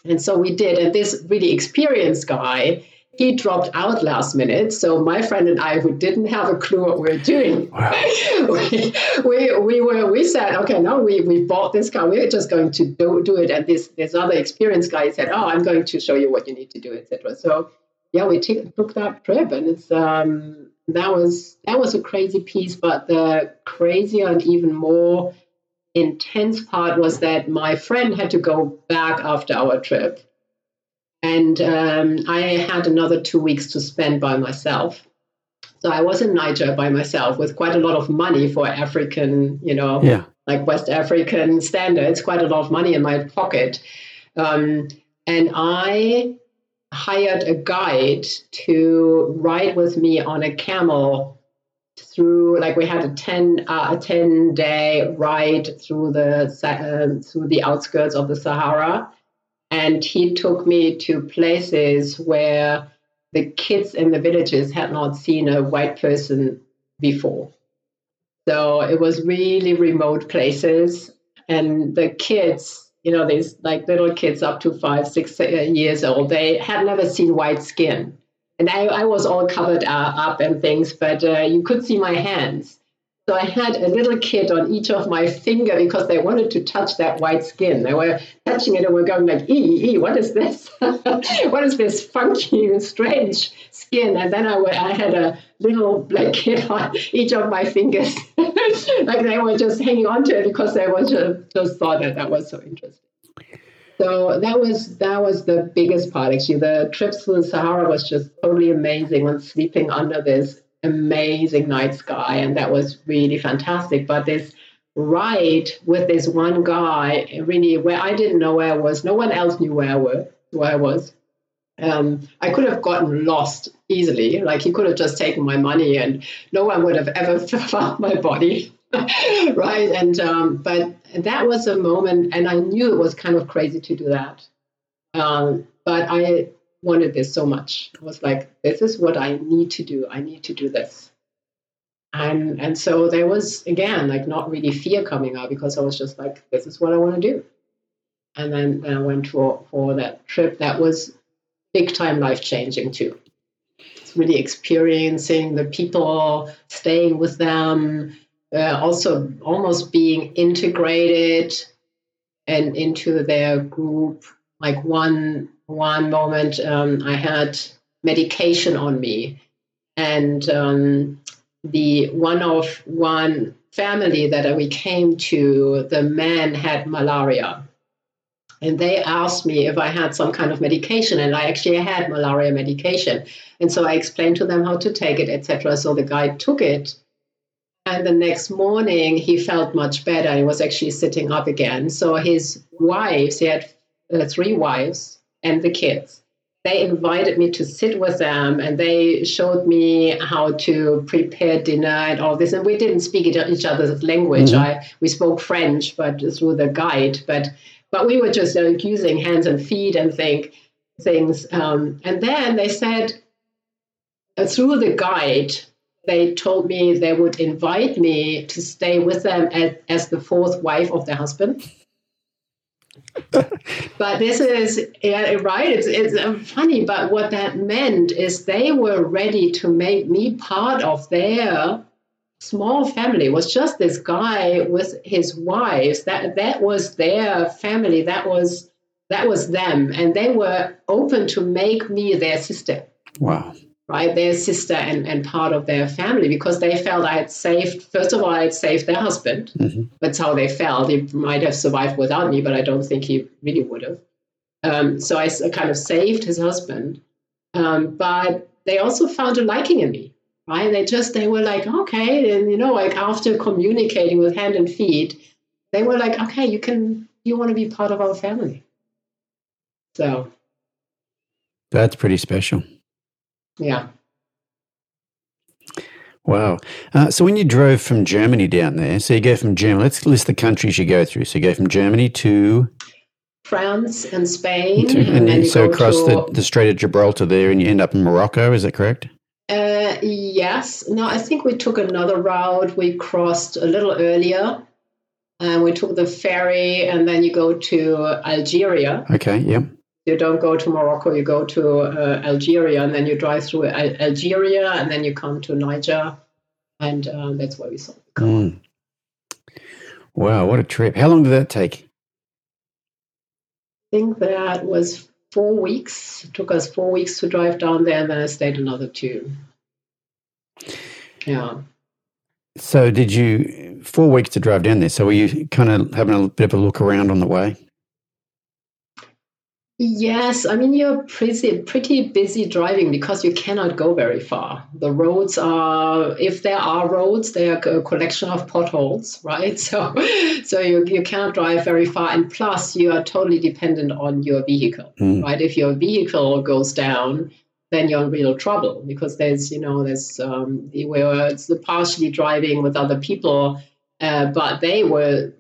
And so we did. And this really experienced guy, he dropped out last minute. So my friend and I, who didn't have a clue what we were doing, wow. [laughs] we, we, we, were we said, okay, no, we, we bought this car. We're just going to do, do it. And this this other experienced guy said, oh, I'm going to show you what you need to do, etc. So yeah, we t- took that trip, and it's um, that was that was a crazy piece but the crazier and even more intense part was that my friend had to go back after our trip and um, i had another two weeks to spend by myself. So i was in niger by myself with quite a lot of money for african you know yeah. like west african standards quite a lot of money in my pocket. Um, and i hired a guide to ride with me on a camel through like we had a 10 uh, a 10 day ride through the uh, through the outskirts of the sahara and he took me to places where the kids in the villages had not seen a white person before so it was really remote places and the kids you know, these like little kids up to five, six years old, they had never seen white skin. And I, I was all covered uh, up and things, but uh, you could see my hands. So I had a little kid on each of my finger because they wanted to touch that white skin. They were touching it and were going like, ee, ee, what is this? [laughs] what is this funky, strange skin? And then I, I had a little black kid on each of my fingers. [laughs] like they were just hanging on to it because they was just, just thought that that was so interesting. So that was that was the biggest part actually. The trips to the Sahara was just totally amazing when sleeping under this amazing night sky, and that was really fantastic. But this ride with this one guy, really, where I didn't know where I was, no one else knew where I was. Where I was. Um, I could have gotten lost easily. Like he could have just taken my money, and no one would have ever [laughs] found my body, [laughs] right? And um, but that was a moment, and I knew it was kind of crazy to do that. Um, but I wanted this so much. I was like, this is what I need to do. I need to do this. And and so there was again like not really fear coming out because I was just like, this is what I want to do. And then, then I went for for that trip. That was big time life changing too. It's really experiencing the people, staying with them, uh, also almost being integrated and into their group. Like one one moment um, I had medication on me, and um, the one of one family that we came to, the man had malaria. And they asked me if I had some kind of medication, and I actually had malaria medication. And so I explained to them how to take it, etc. So the guy took it, and the next morning he felt much better. He was actually sitting up again. So his wives, he had uh, three wives, and the kids. they invited me to sit with them and they showed me how to prepare dinner and all this and we didn't speak each other's language mm-hmm. i we spoke french but through the guide but but we were just like using hands and feet and think things um, and then they said uh, through the guide they told me they would invite me to stay with them as, as the fourth wife of their husband but this is yeah, right. It's it's uh, funny, but what that meant is they were ready to make me part of their small family. It was just this guy with his wives. That that was their family. That was that was them, and they were open to make me their sister. Wow right? Their sister and, and part of their family because they felt I had saved, first of all, I had saved their husband. Mm-hmm. That's how they felt. He might have survived without me, but I don't think he really would have. Um, so I kind of saved his husband. Um, but they also found a liking in me, right? They just, they were like, okay. And, you know, like after communicating with hand and feet, they were like, okay, you can, you want to be part of our family. So. That's pretty special. Yeah. Wow. Uh, so when you drove from Germany down there, so you go from Germany, let's list the countries you go through. So you go from Germany to France and Spain. To, and, and then so across to, the, the Strait of Gibraltar there, and you end up in Morocco, is that correct? Uh, yes. No, I think we took another route. We crossed a little earlier. And we took the ferry, and then you go to Algeria. Okay, yeah you don't go to Morocco, you go to uh, Algeria, and then you drive through Al- Algeria, and then you come to Niger, and um, that's where we saw the car. Mm. Wow, what a trip! How long did that take? I think that was four weeks. It took us four weeks to drive down there, and then I stayed another two. Yeah. So, did you four weeks to drive down there? So, were you kind of having a bit of a look around on the way? Yes, I mean you're pretty pretty busy driving because you cannot go very far. The roads are, if there are roads, they are a collection of potholes, right? [laughs] So, so you you can't drive very far, and plus you are totally dependent on your vehicle, mm. right? If your vehicle goes down, then you're in real trouble because there's you know there's um, where it's partially driving with other people uh, but they were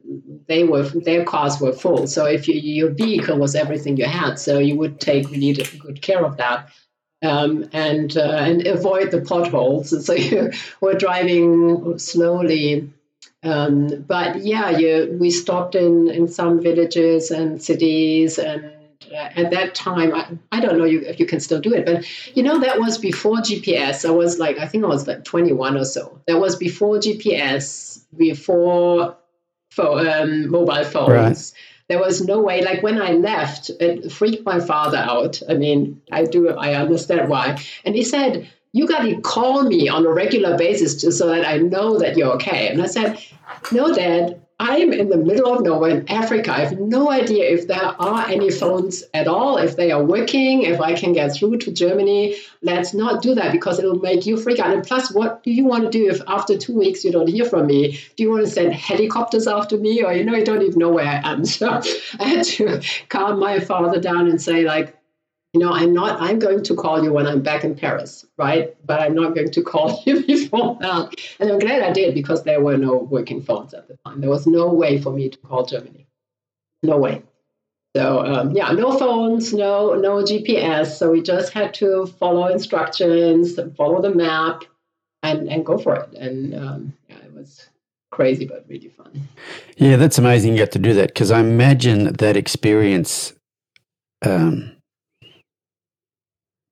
they were their cars were full. So if you, your vehicle was everything you had, so you would take really good care of that. Um, and uh, and avoid the potholes. [laughs] So you were driving slowly, um, but yeah, you, we stopped in in some villages and cities, and at that time, I, I don't know you, if you can still do it, but you know that was before GPS. I was like I think I was like 21 or so. That was before GPS before for um, mobile phones. Right. There was no way. Like when I left, it freaked my father out. I mean, I do. I understand why. And he said, "You got to call me on a regular basis just so that I know that you're okay." And I said, "No, Dad. I'm in the middle of nowhere in Africa. I have no idea if there are any phones at all, if they are working, if I can get through to Germany. Let's not do that because it'll make you freak out. And plus, what do you want to do if after two weeks you don't hear from me? Do you want to send helicopters after me? Or, you know, you don't even know where I am. [laughs] So I had to calm my father down and say, like, you know, I'm not, I'm going to call you when I'm back in Paris, right? But I'm not going to [laughs] call you before that. And I'm glad I did because there were no working phones at the time. There was no way for me to call Germany. No way. So um, yeah, no phones, no no GPS. So we just had to follow instructions, follow the map, and and go for it. And um, yeah, it was crazy but really fun. Yeah, that's amazing. You get to do that because I imagine that experience. Um,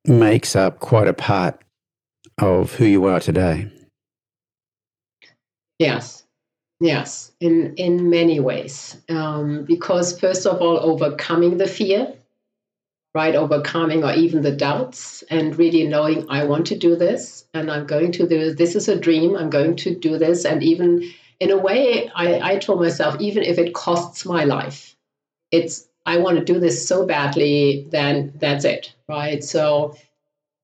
makes up quite a part of who you are today. Yes, yes, in in many ways. Um, because first of all, overcoming the fear, right? Overcoming or even the doubts, and really knowing I want to do this, and I'm going to do this. This is a dream. I'm going to do this, and even in a way, I, I told myself, even if it costs my life, it's I want to do this so badly, then that's it, right? So,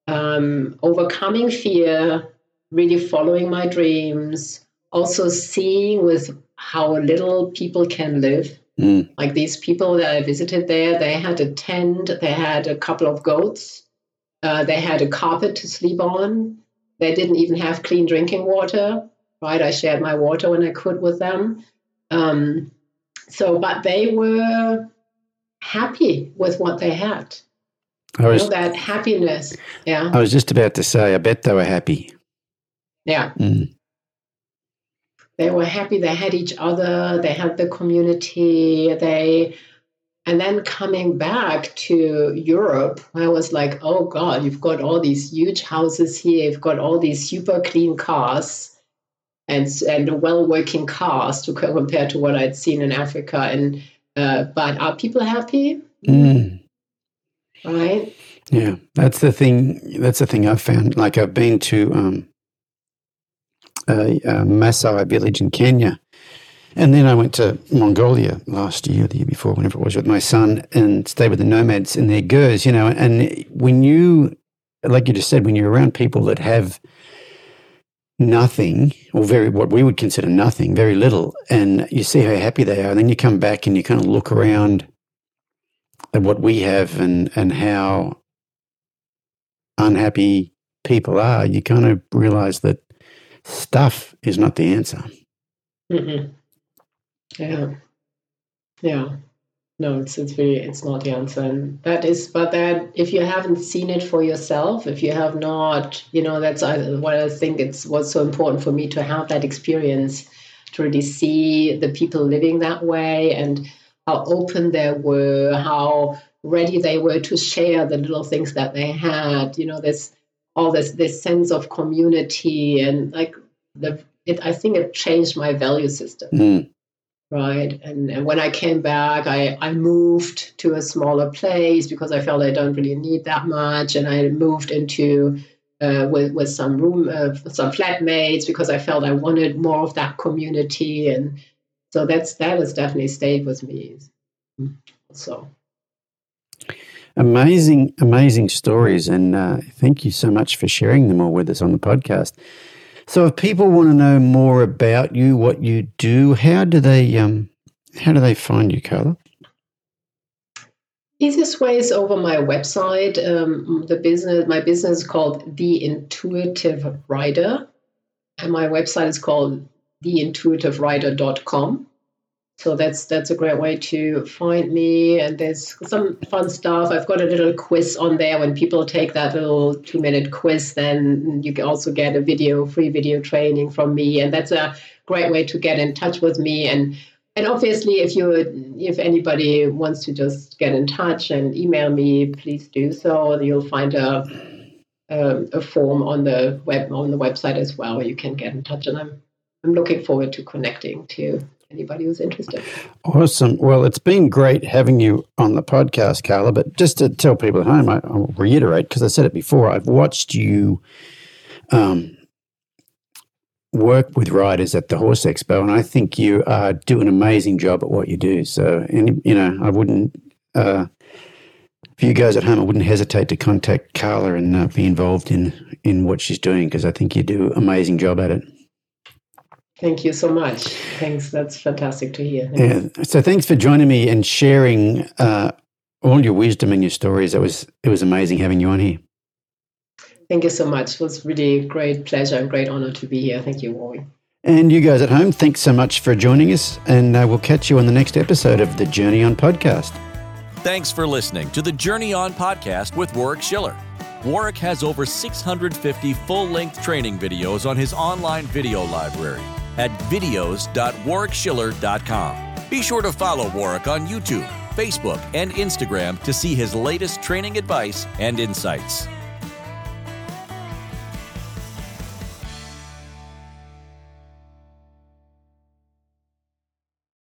um, overcoming fear, really following my dreams, also seeing with how little people can live, Mm. Like these people that I visited there, they had a tent, they had a couple of goats, uh, they had a carpet to sleep on. They didn't even have clean drinking water, right? I shared my water when I could with them. Um, so, but they were happy with what they had. I You know, that happiness. Yeah. I was just about to say, I bet they were happy. Yeah. Mm. they were happy they had each other they had the community they and then coming back to europe i was like oh god you've got all these huge houses here you've got all these super clean cars and and well working cars to compare to what i'd seen in africa and uh, but are people happy Mm. right Yeah, that's the thing. That's the thing I've found. Like I've been to um, a, a Maasai village in Kenya, and then I went to Mongolia last year, the year before, whenever it was, with my son, and stayed with the nomads and their gers. You know, and when you, like you just said, when you're around people that have nothing or very what we would consider nothing, very little, and you see how happy they are, and then you come back and you kind of look around at what we have and and how unhappy people are, you kind of realize that stuff is not the answer. Mm-mm. Yeah, yeah. No, it's it's really it's not the answer, and that is. But that if you haven't seen it for yourself, if you have not, you know, that's what I think it's what's so important for me to have that experience to really see the people living that way and how open they were, how ready they were to share the little things that they had. You know, this all this this sense of community and like the it. I think it changed my value system Mm, right? And, and when i came back I, I moved to a smaller place because i felt i don't really need that much. And i moved into uh, with, with some room uh, some flatmates because i felt i wanted more of that community. And so that's that has definitely stayed with me. So. Amazing, amazing stories, and uh, thank you so much for sharing them all with us on the podcast. So, if people want to know more about you, what you do, how do they um, how do they find you, Carla? easiest way is over my website. Um, the business my business is called the intuitive rider. And my website is called theintuitiverider.com so that's that's a great way to find me. And there's some fun stuff. I've got a little quiz on there. When people take that little two minute quiz then you can also get a video free video training from me. And that's a great way to get in touch with me. And and obviously if you if anybody wants to just get in touch and email me please do so. You'll find a um, a form on the web on the website as well where you can get in touch. And i'm i'm looking forward to connecting to anybody who's interested Awesome. Well, it's been great having you on the podcast, Carla. But just to tell people at home, I, I'll reiterate because I said it before. I've watched you um, work with riders at the Horse Expo, and I think you uh, do an amazing job at what you do. So, and, you know, I wouldn't. Uh, for you guys at home, I wouldn't hesitate to contact Carla and uh, be involved in in what she's doing because I think you do an amazing job at it. Thank you so much thanks that's fantastic to hear Yeah. So thanks for joining me and sharing uh, all your wisdom and your stories. It was it was amazing having you on here. thank you so much it was really a great pleasure and great honor to be here thank you Rory. And you guys at home, thanks so much for joining us, and uh, we'll catch you on the next episode of the Journey On podcast. Thanks for listening to the Journey On podcast with Warwick Schiller. Warwick has over 650 full length training videos on his online video library at videos.warwickschiller.com. Be sure to follow Warwick on YouTube, Facebook, and Instagram to see his latest training advice and insights.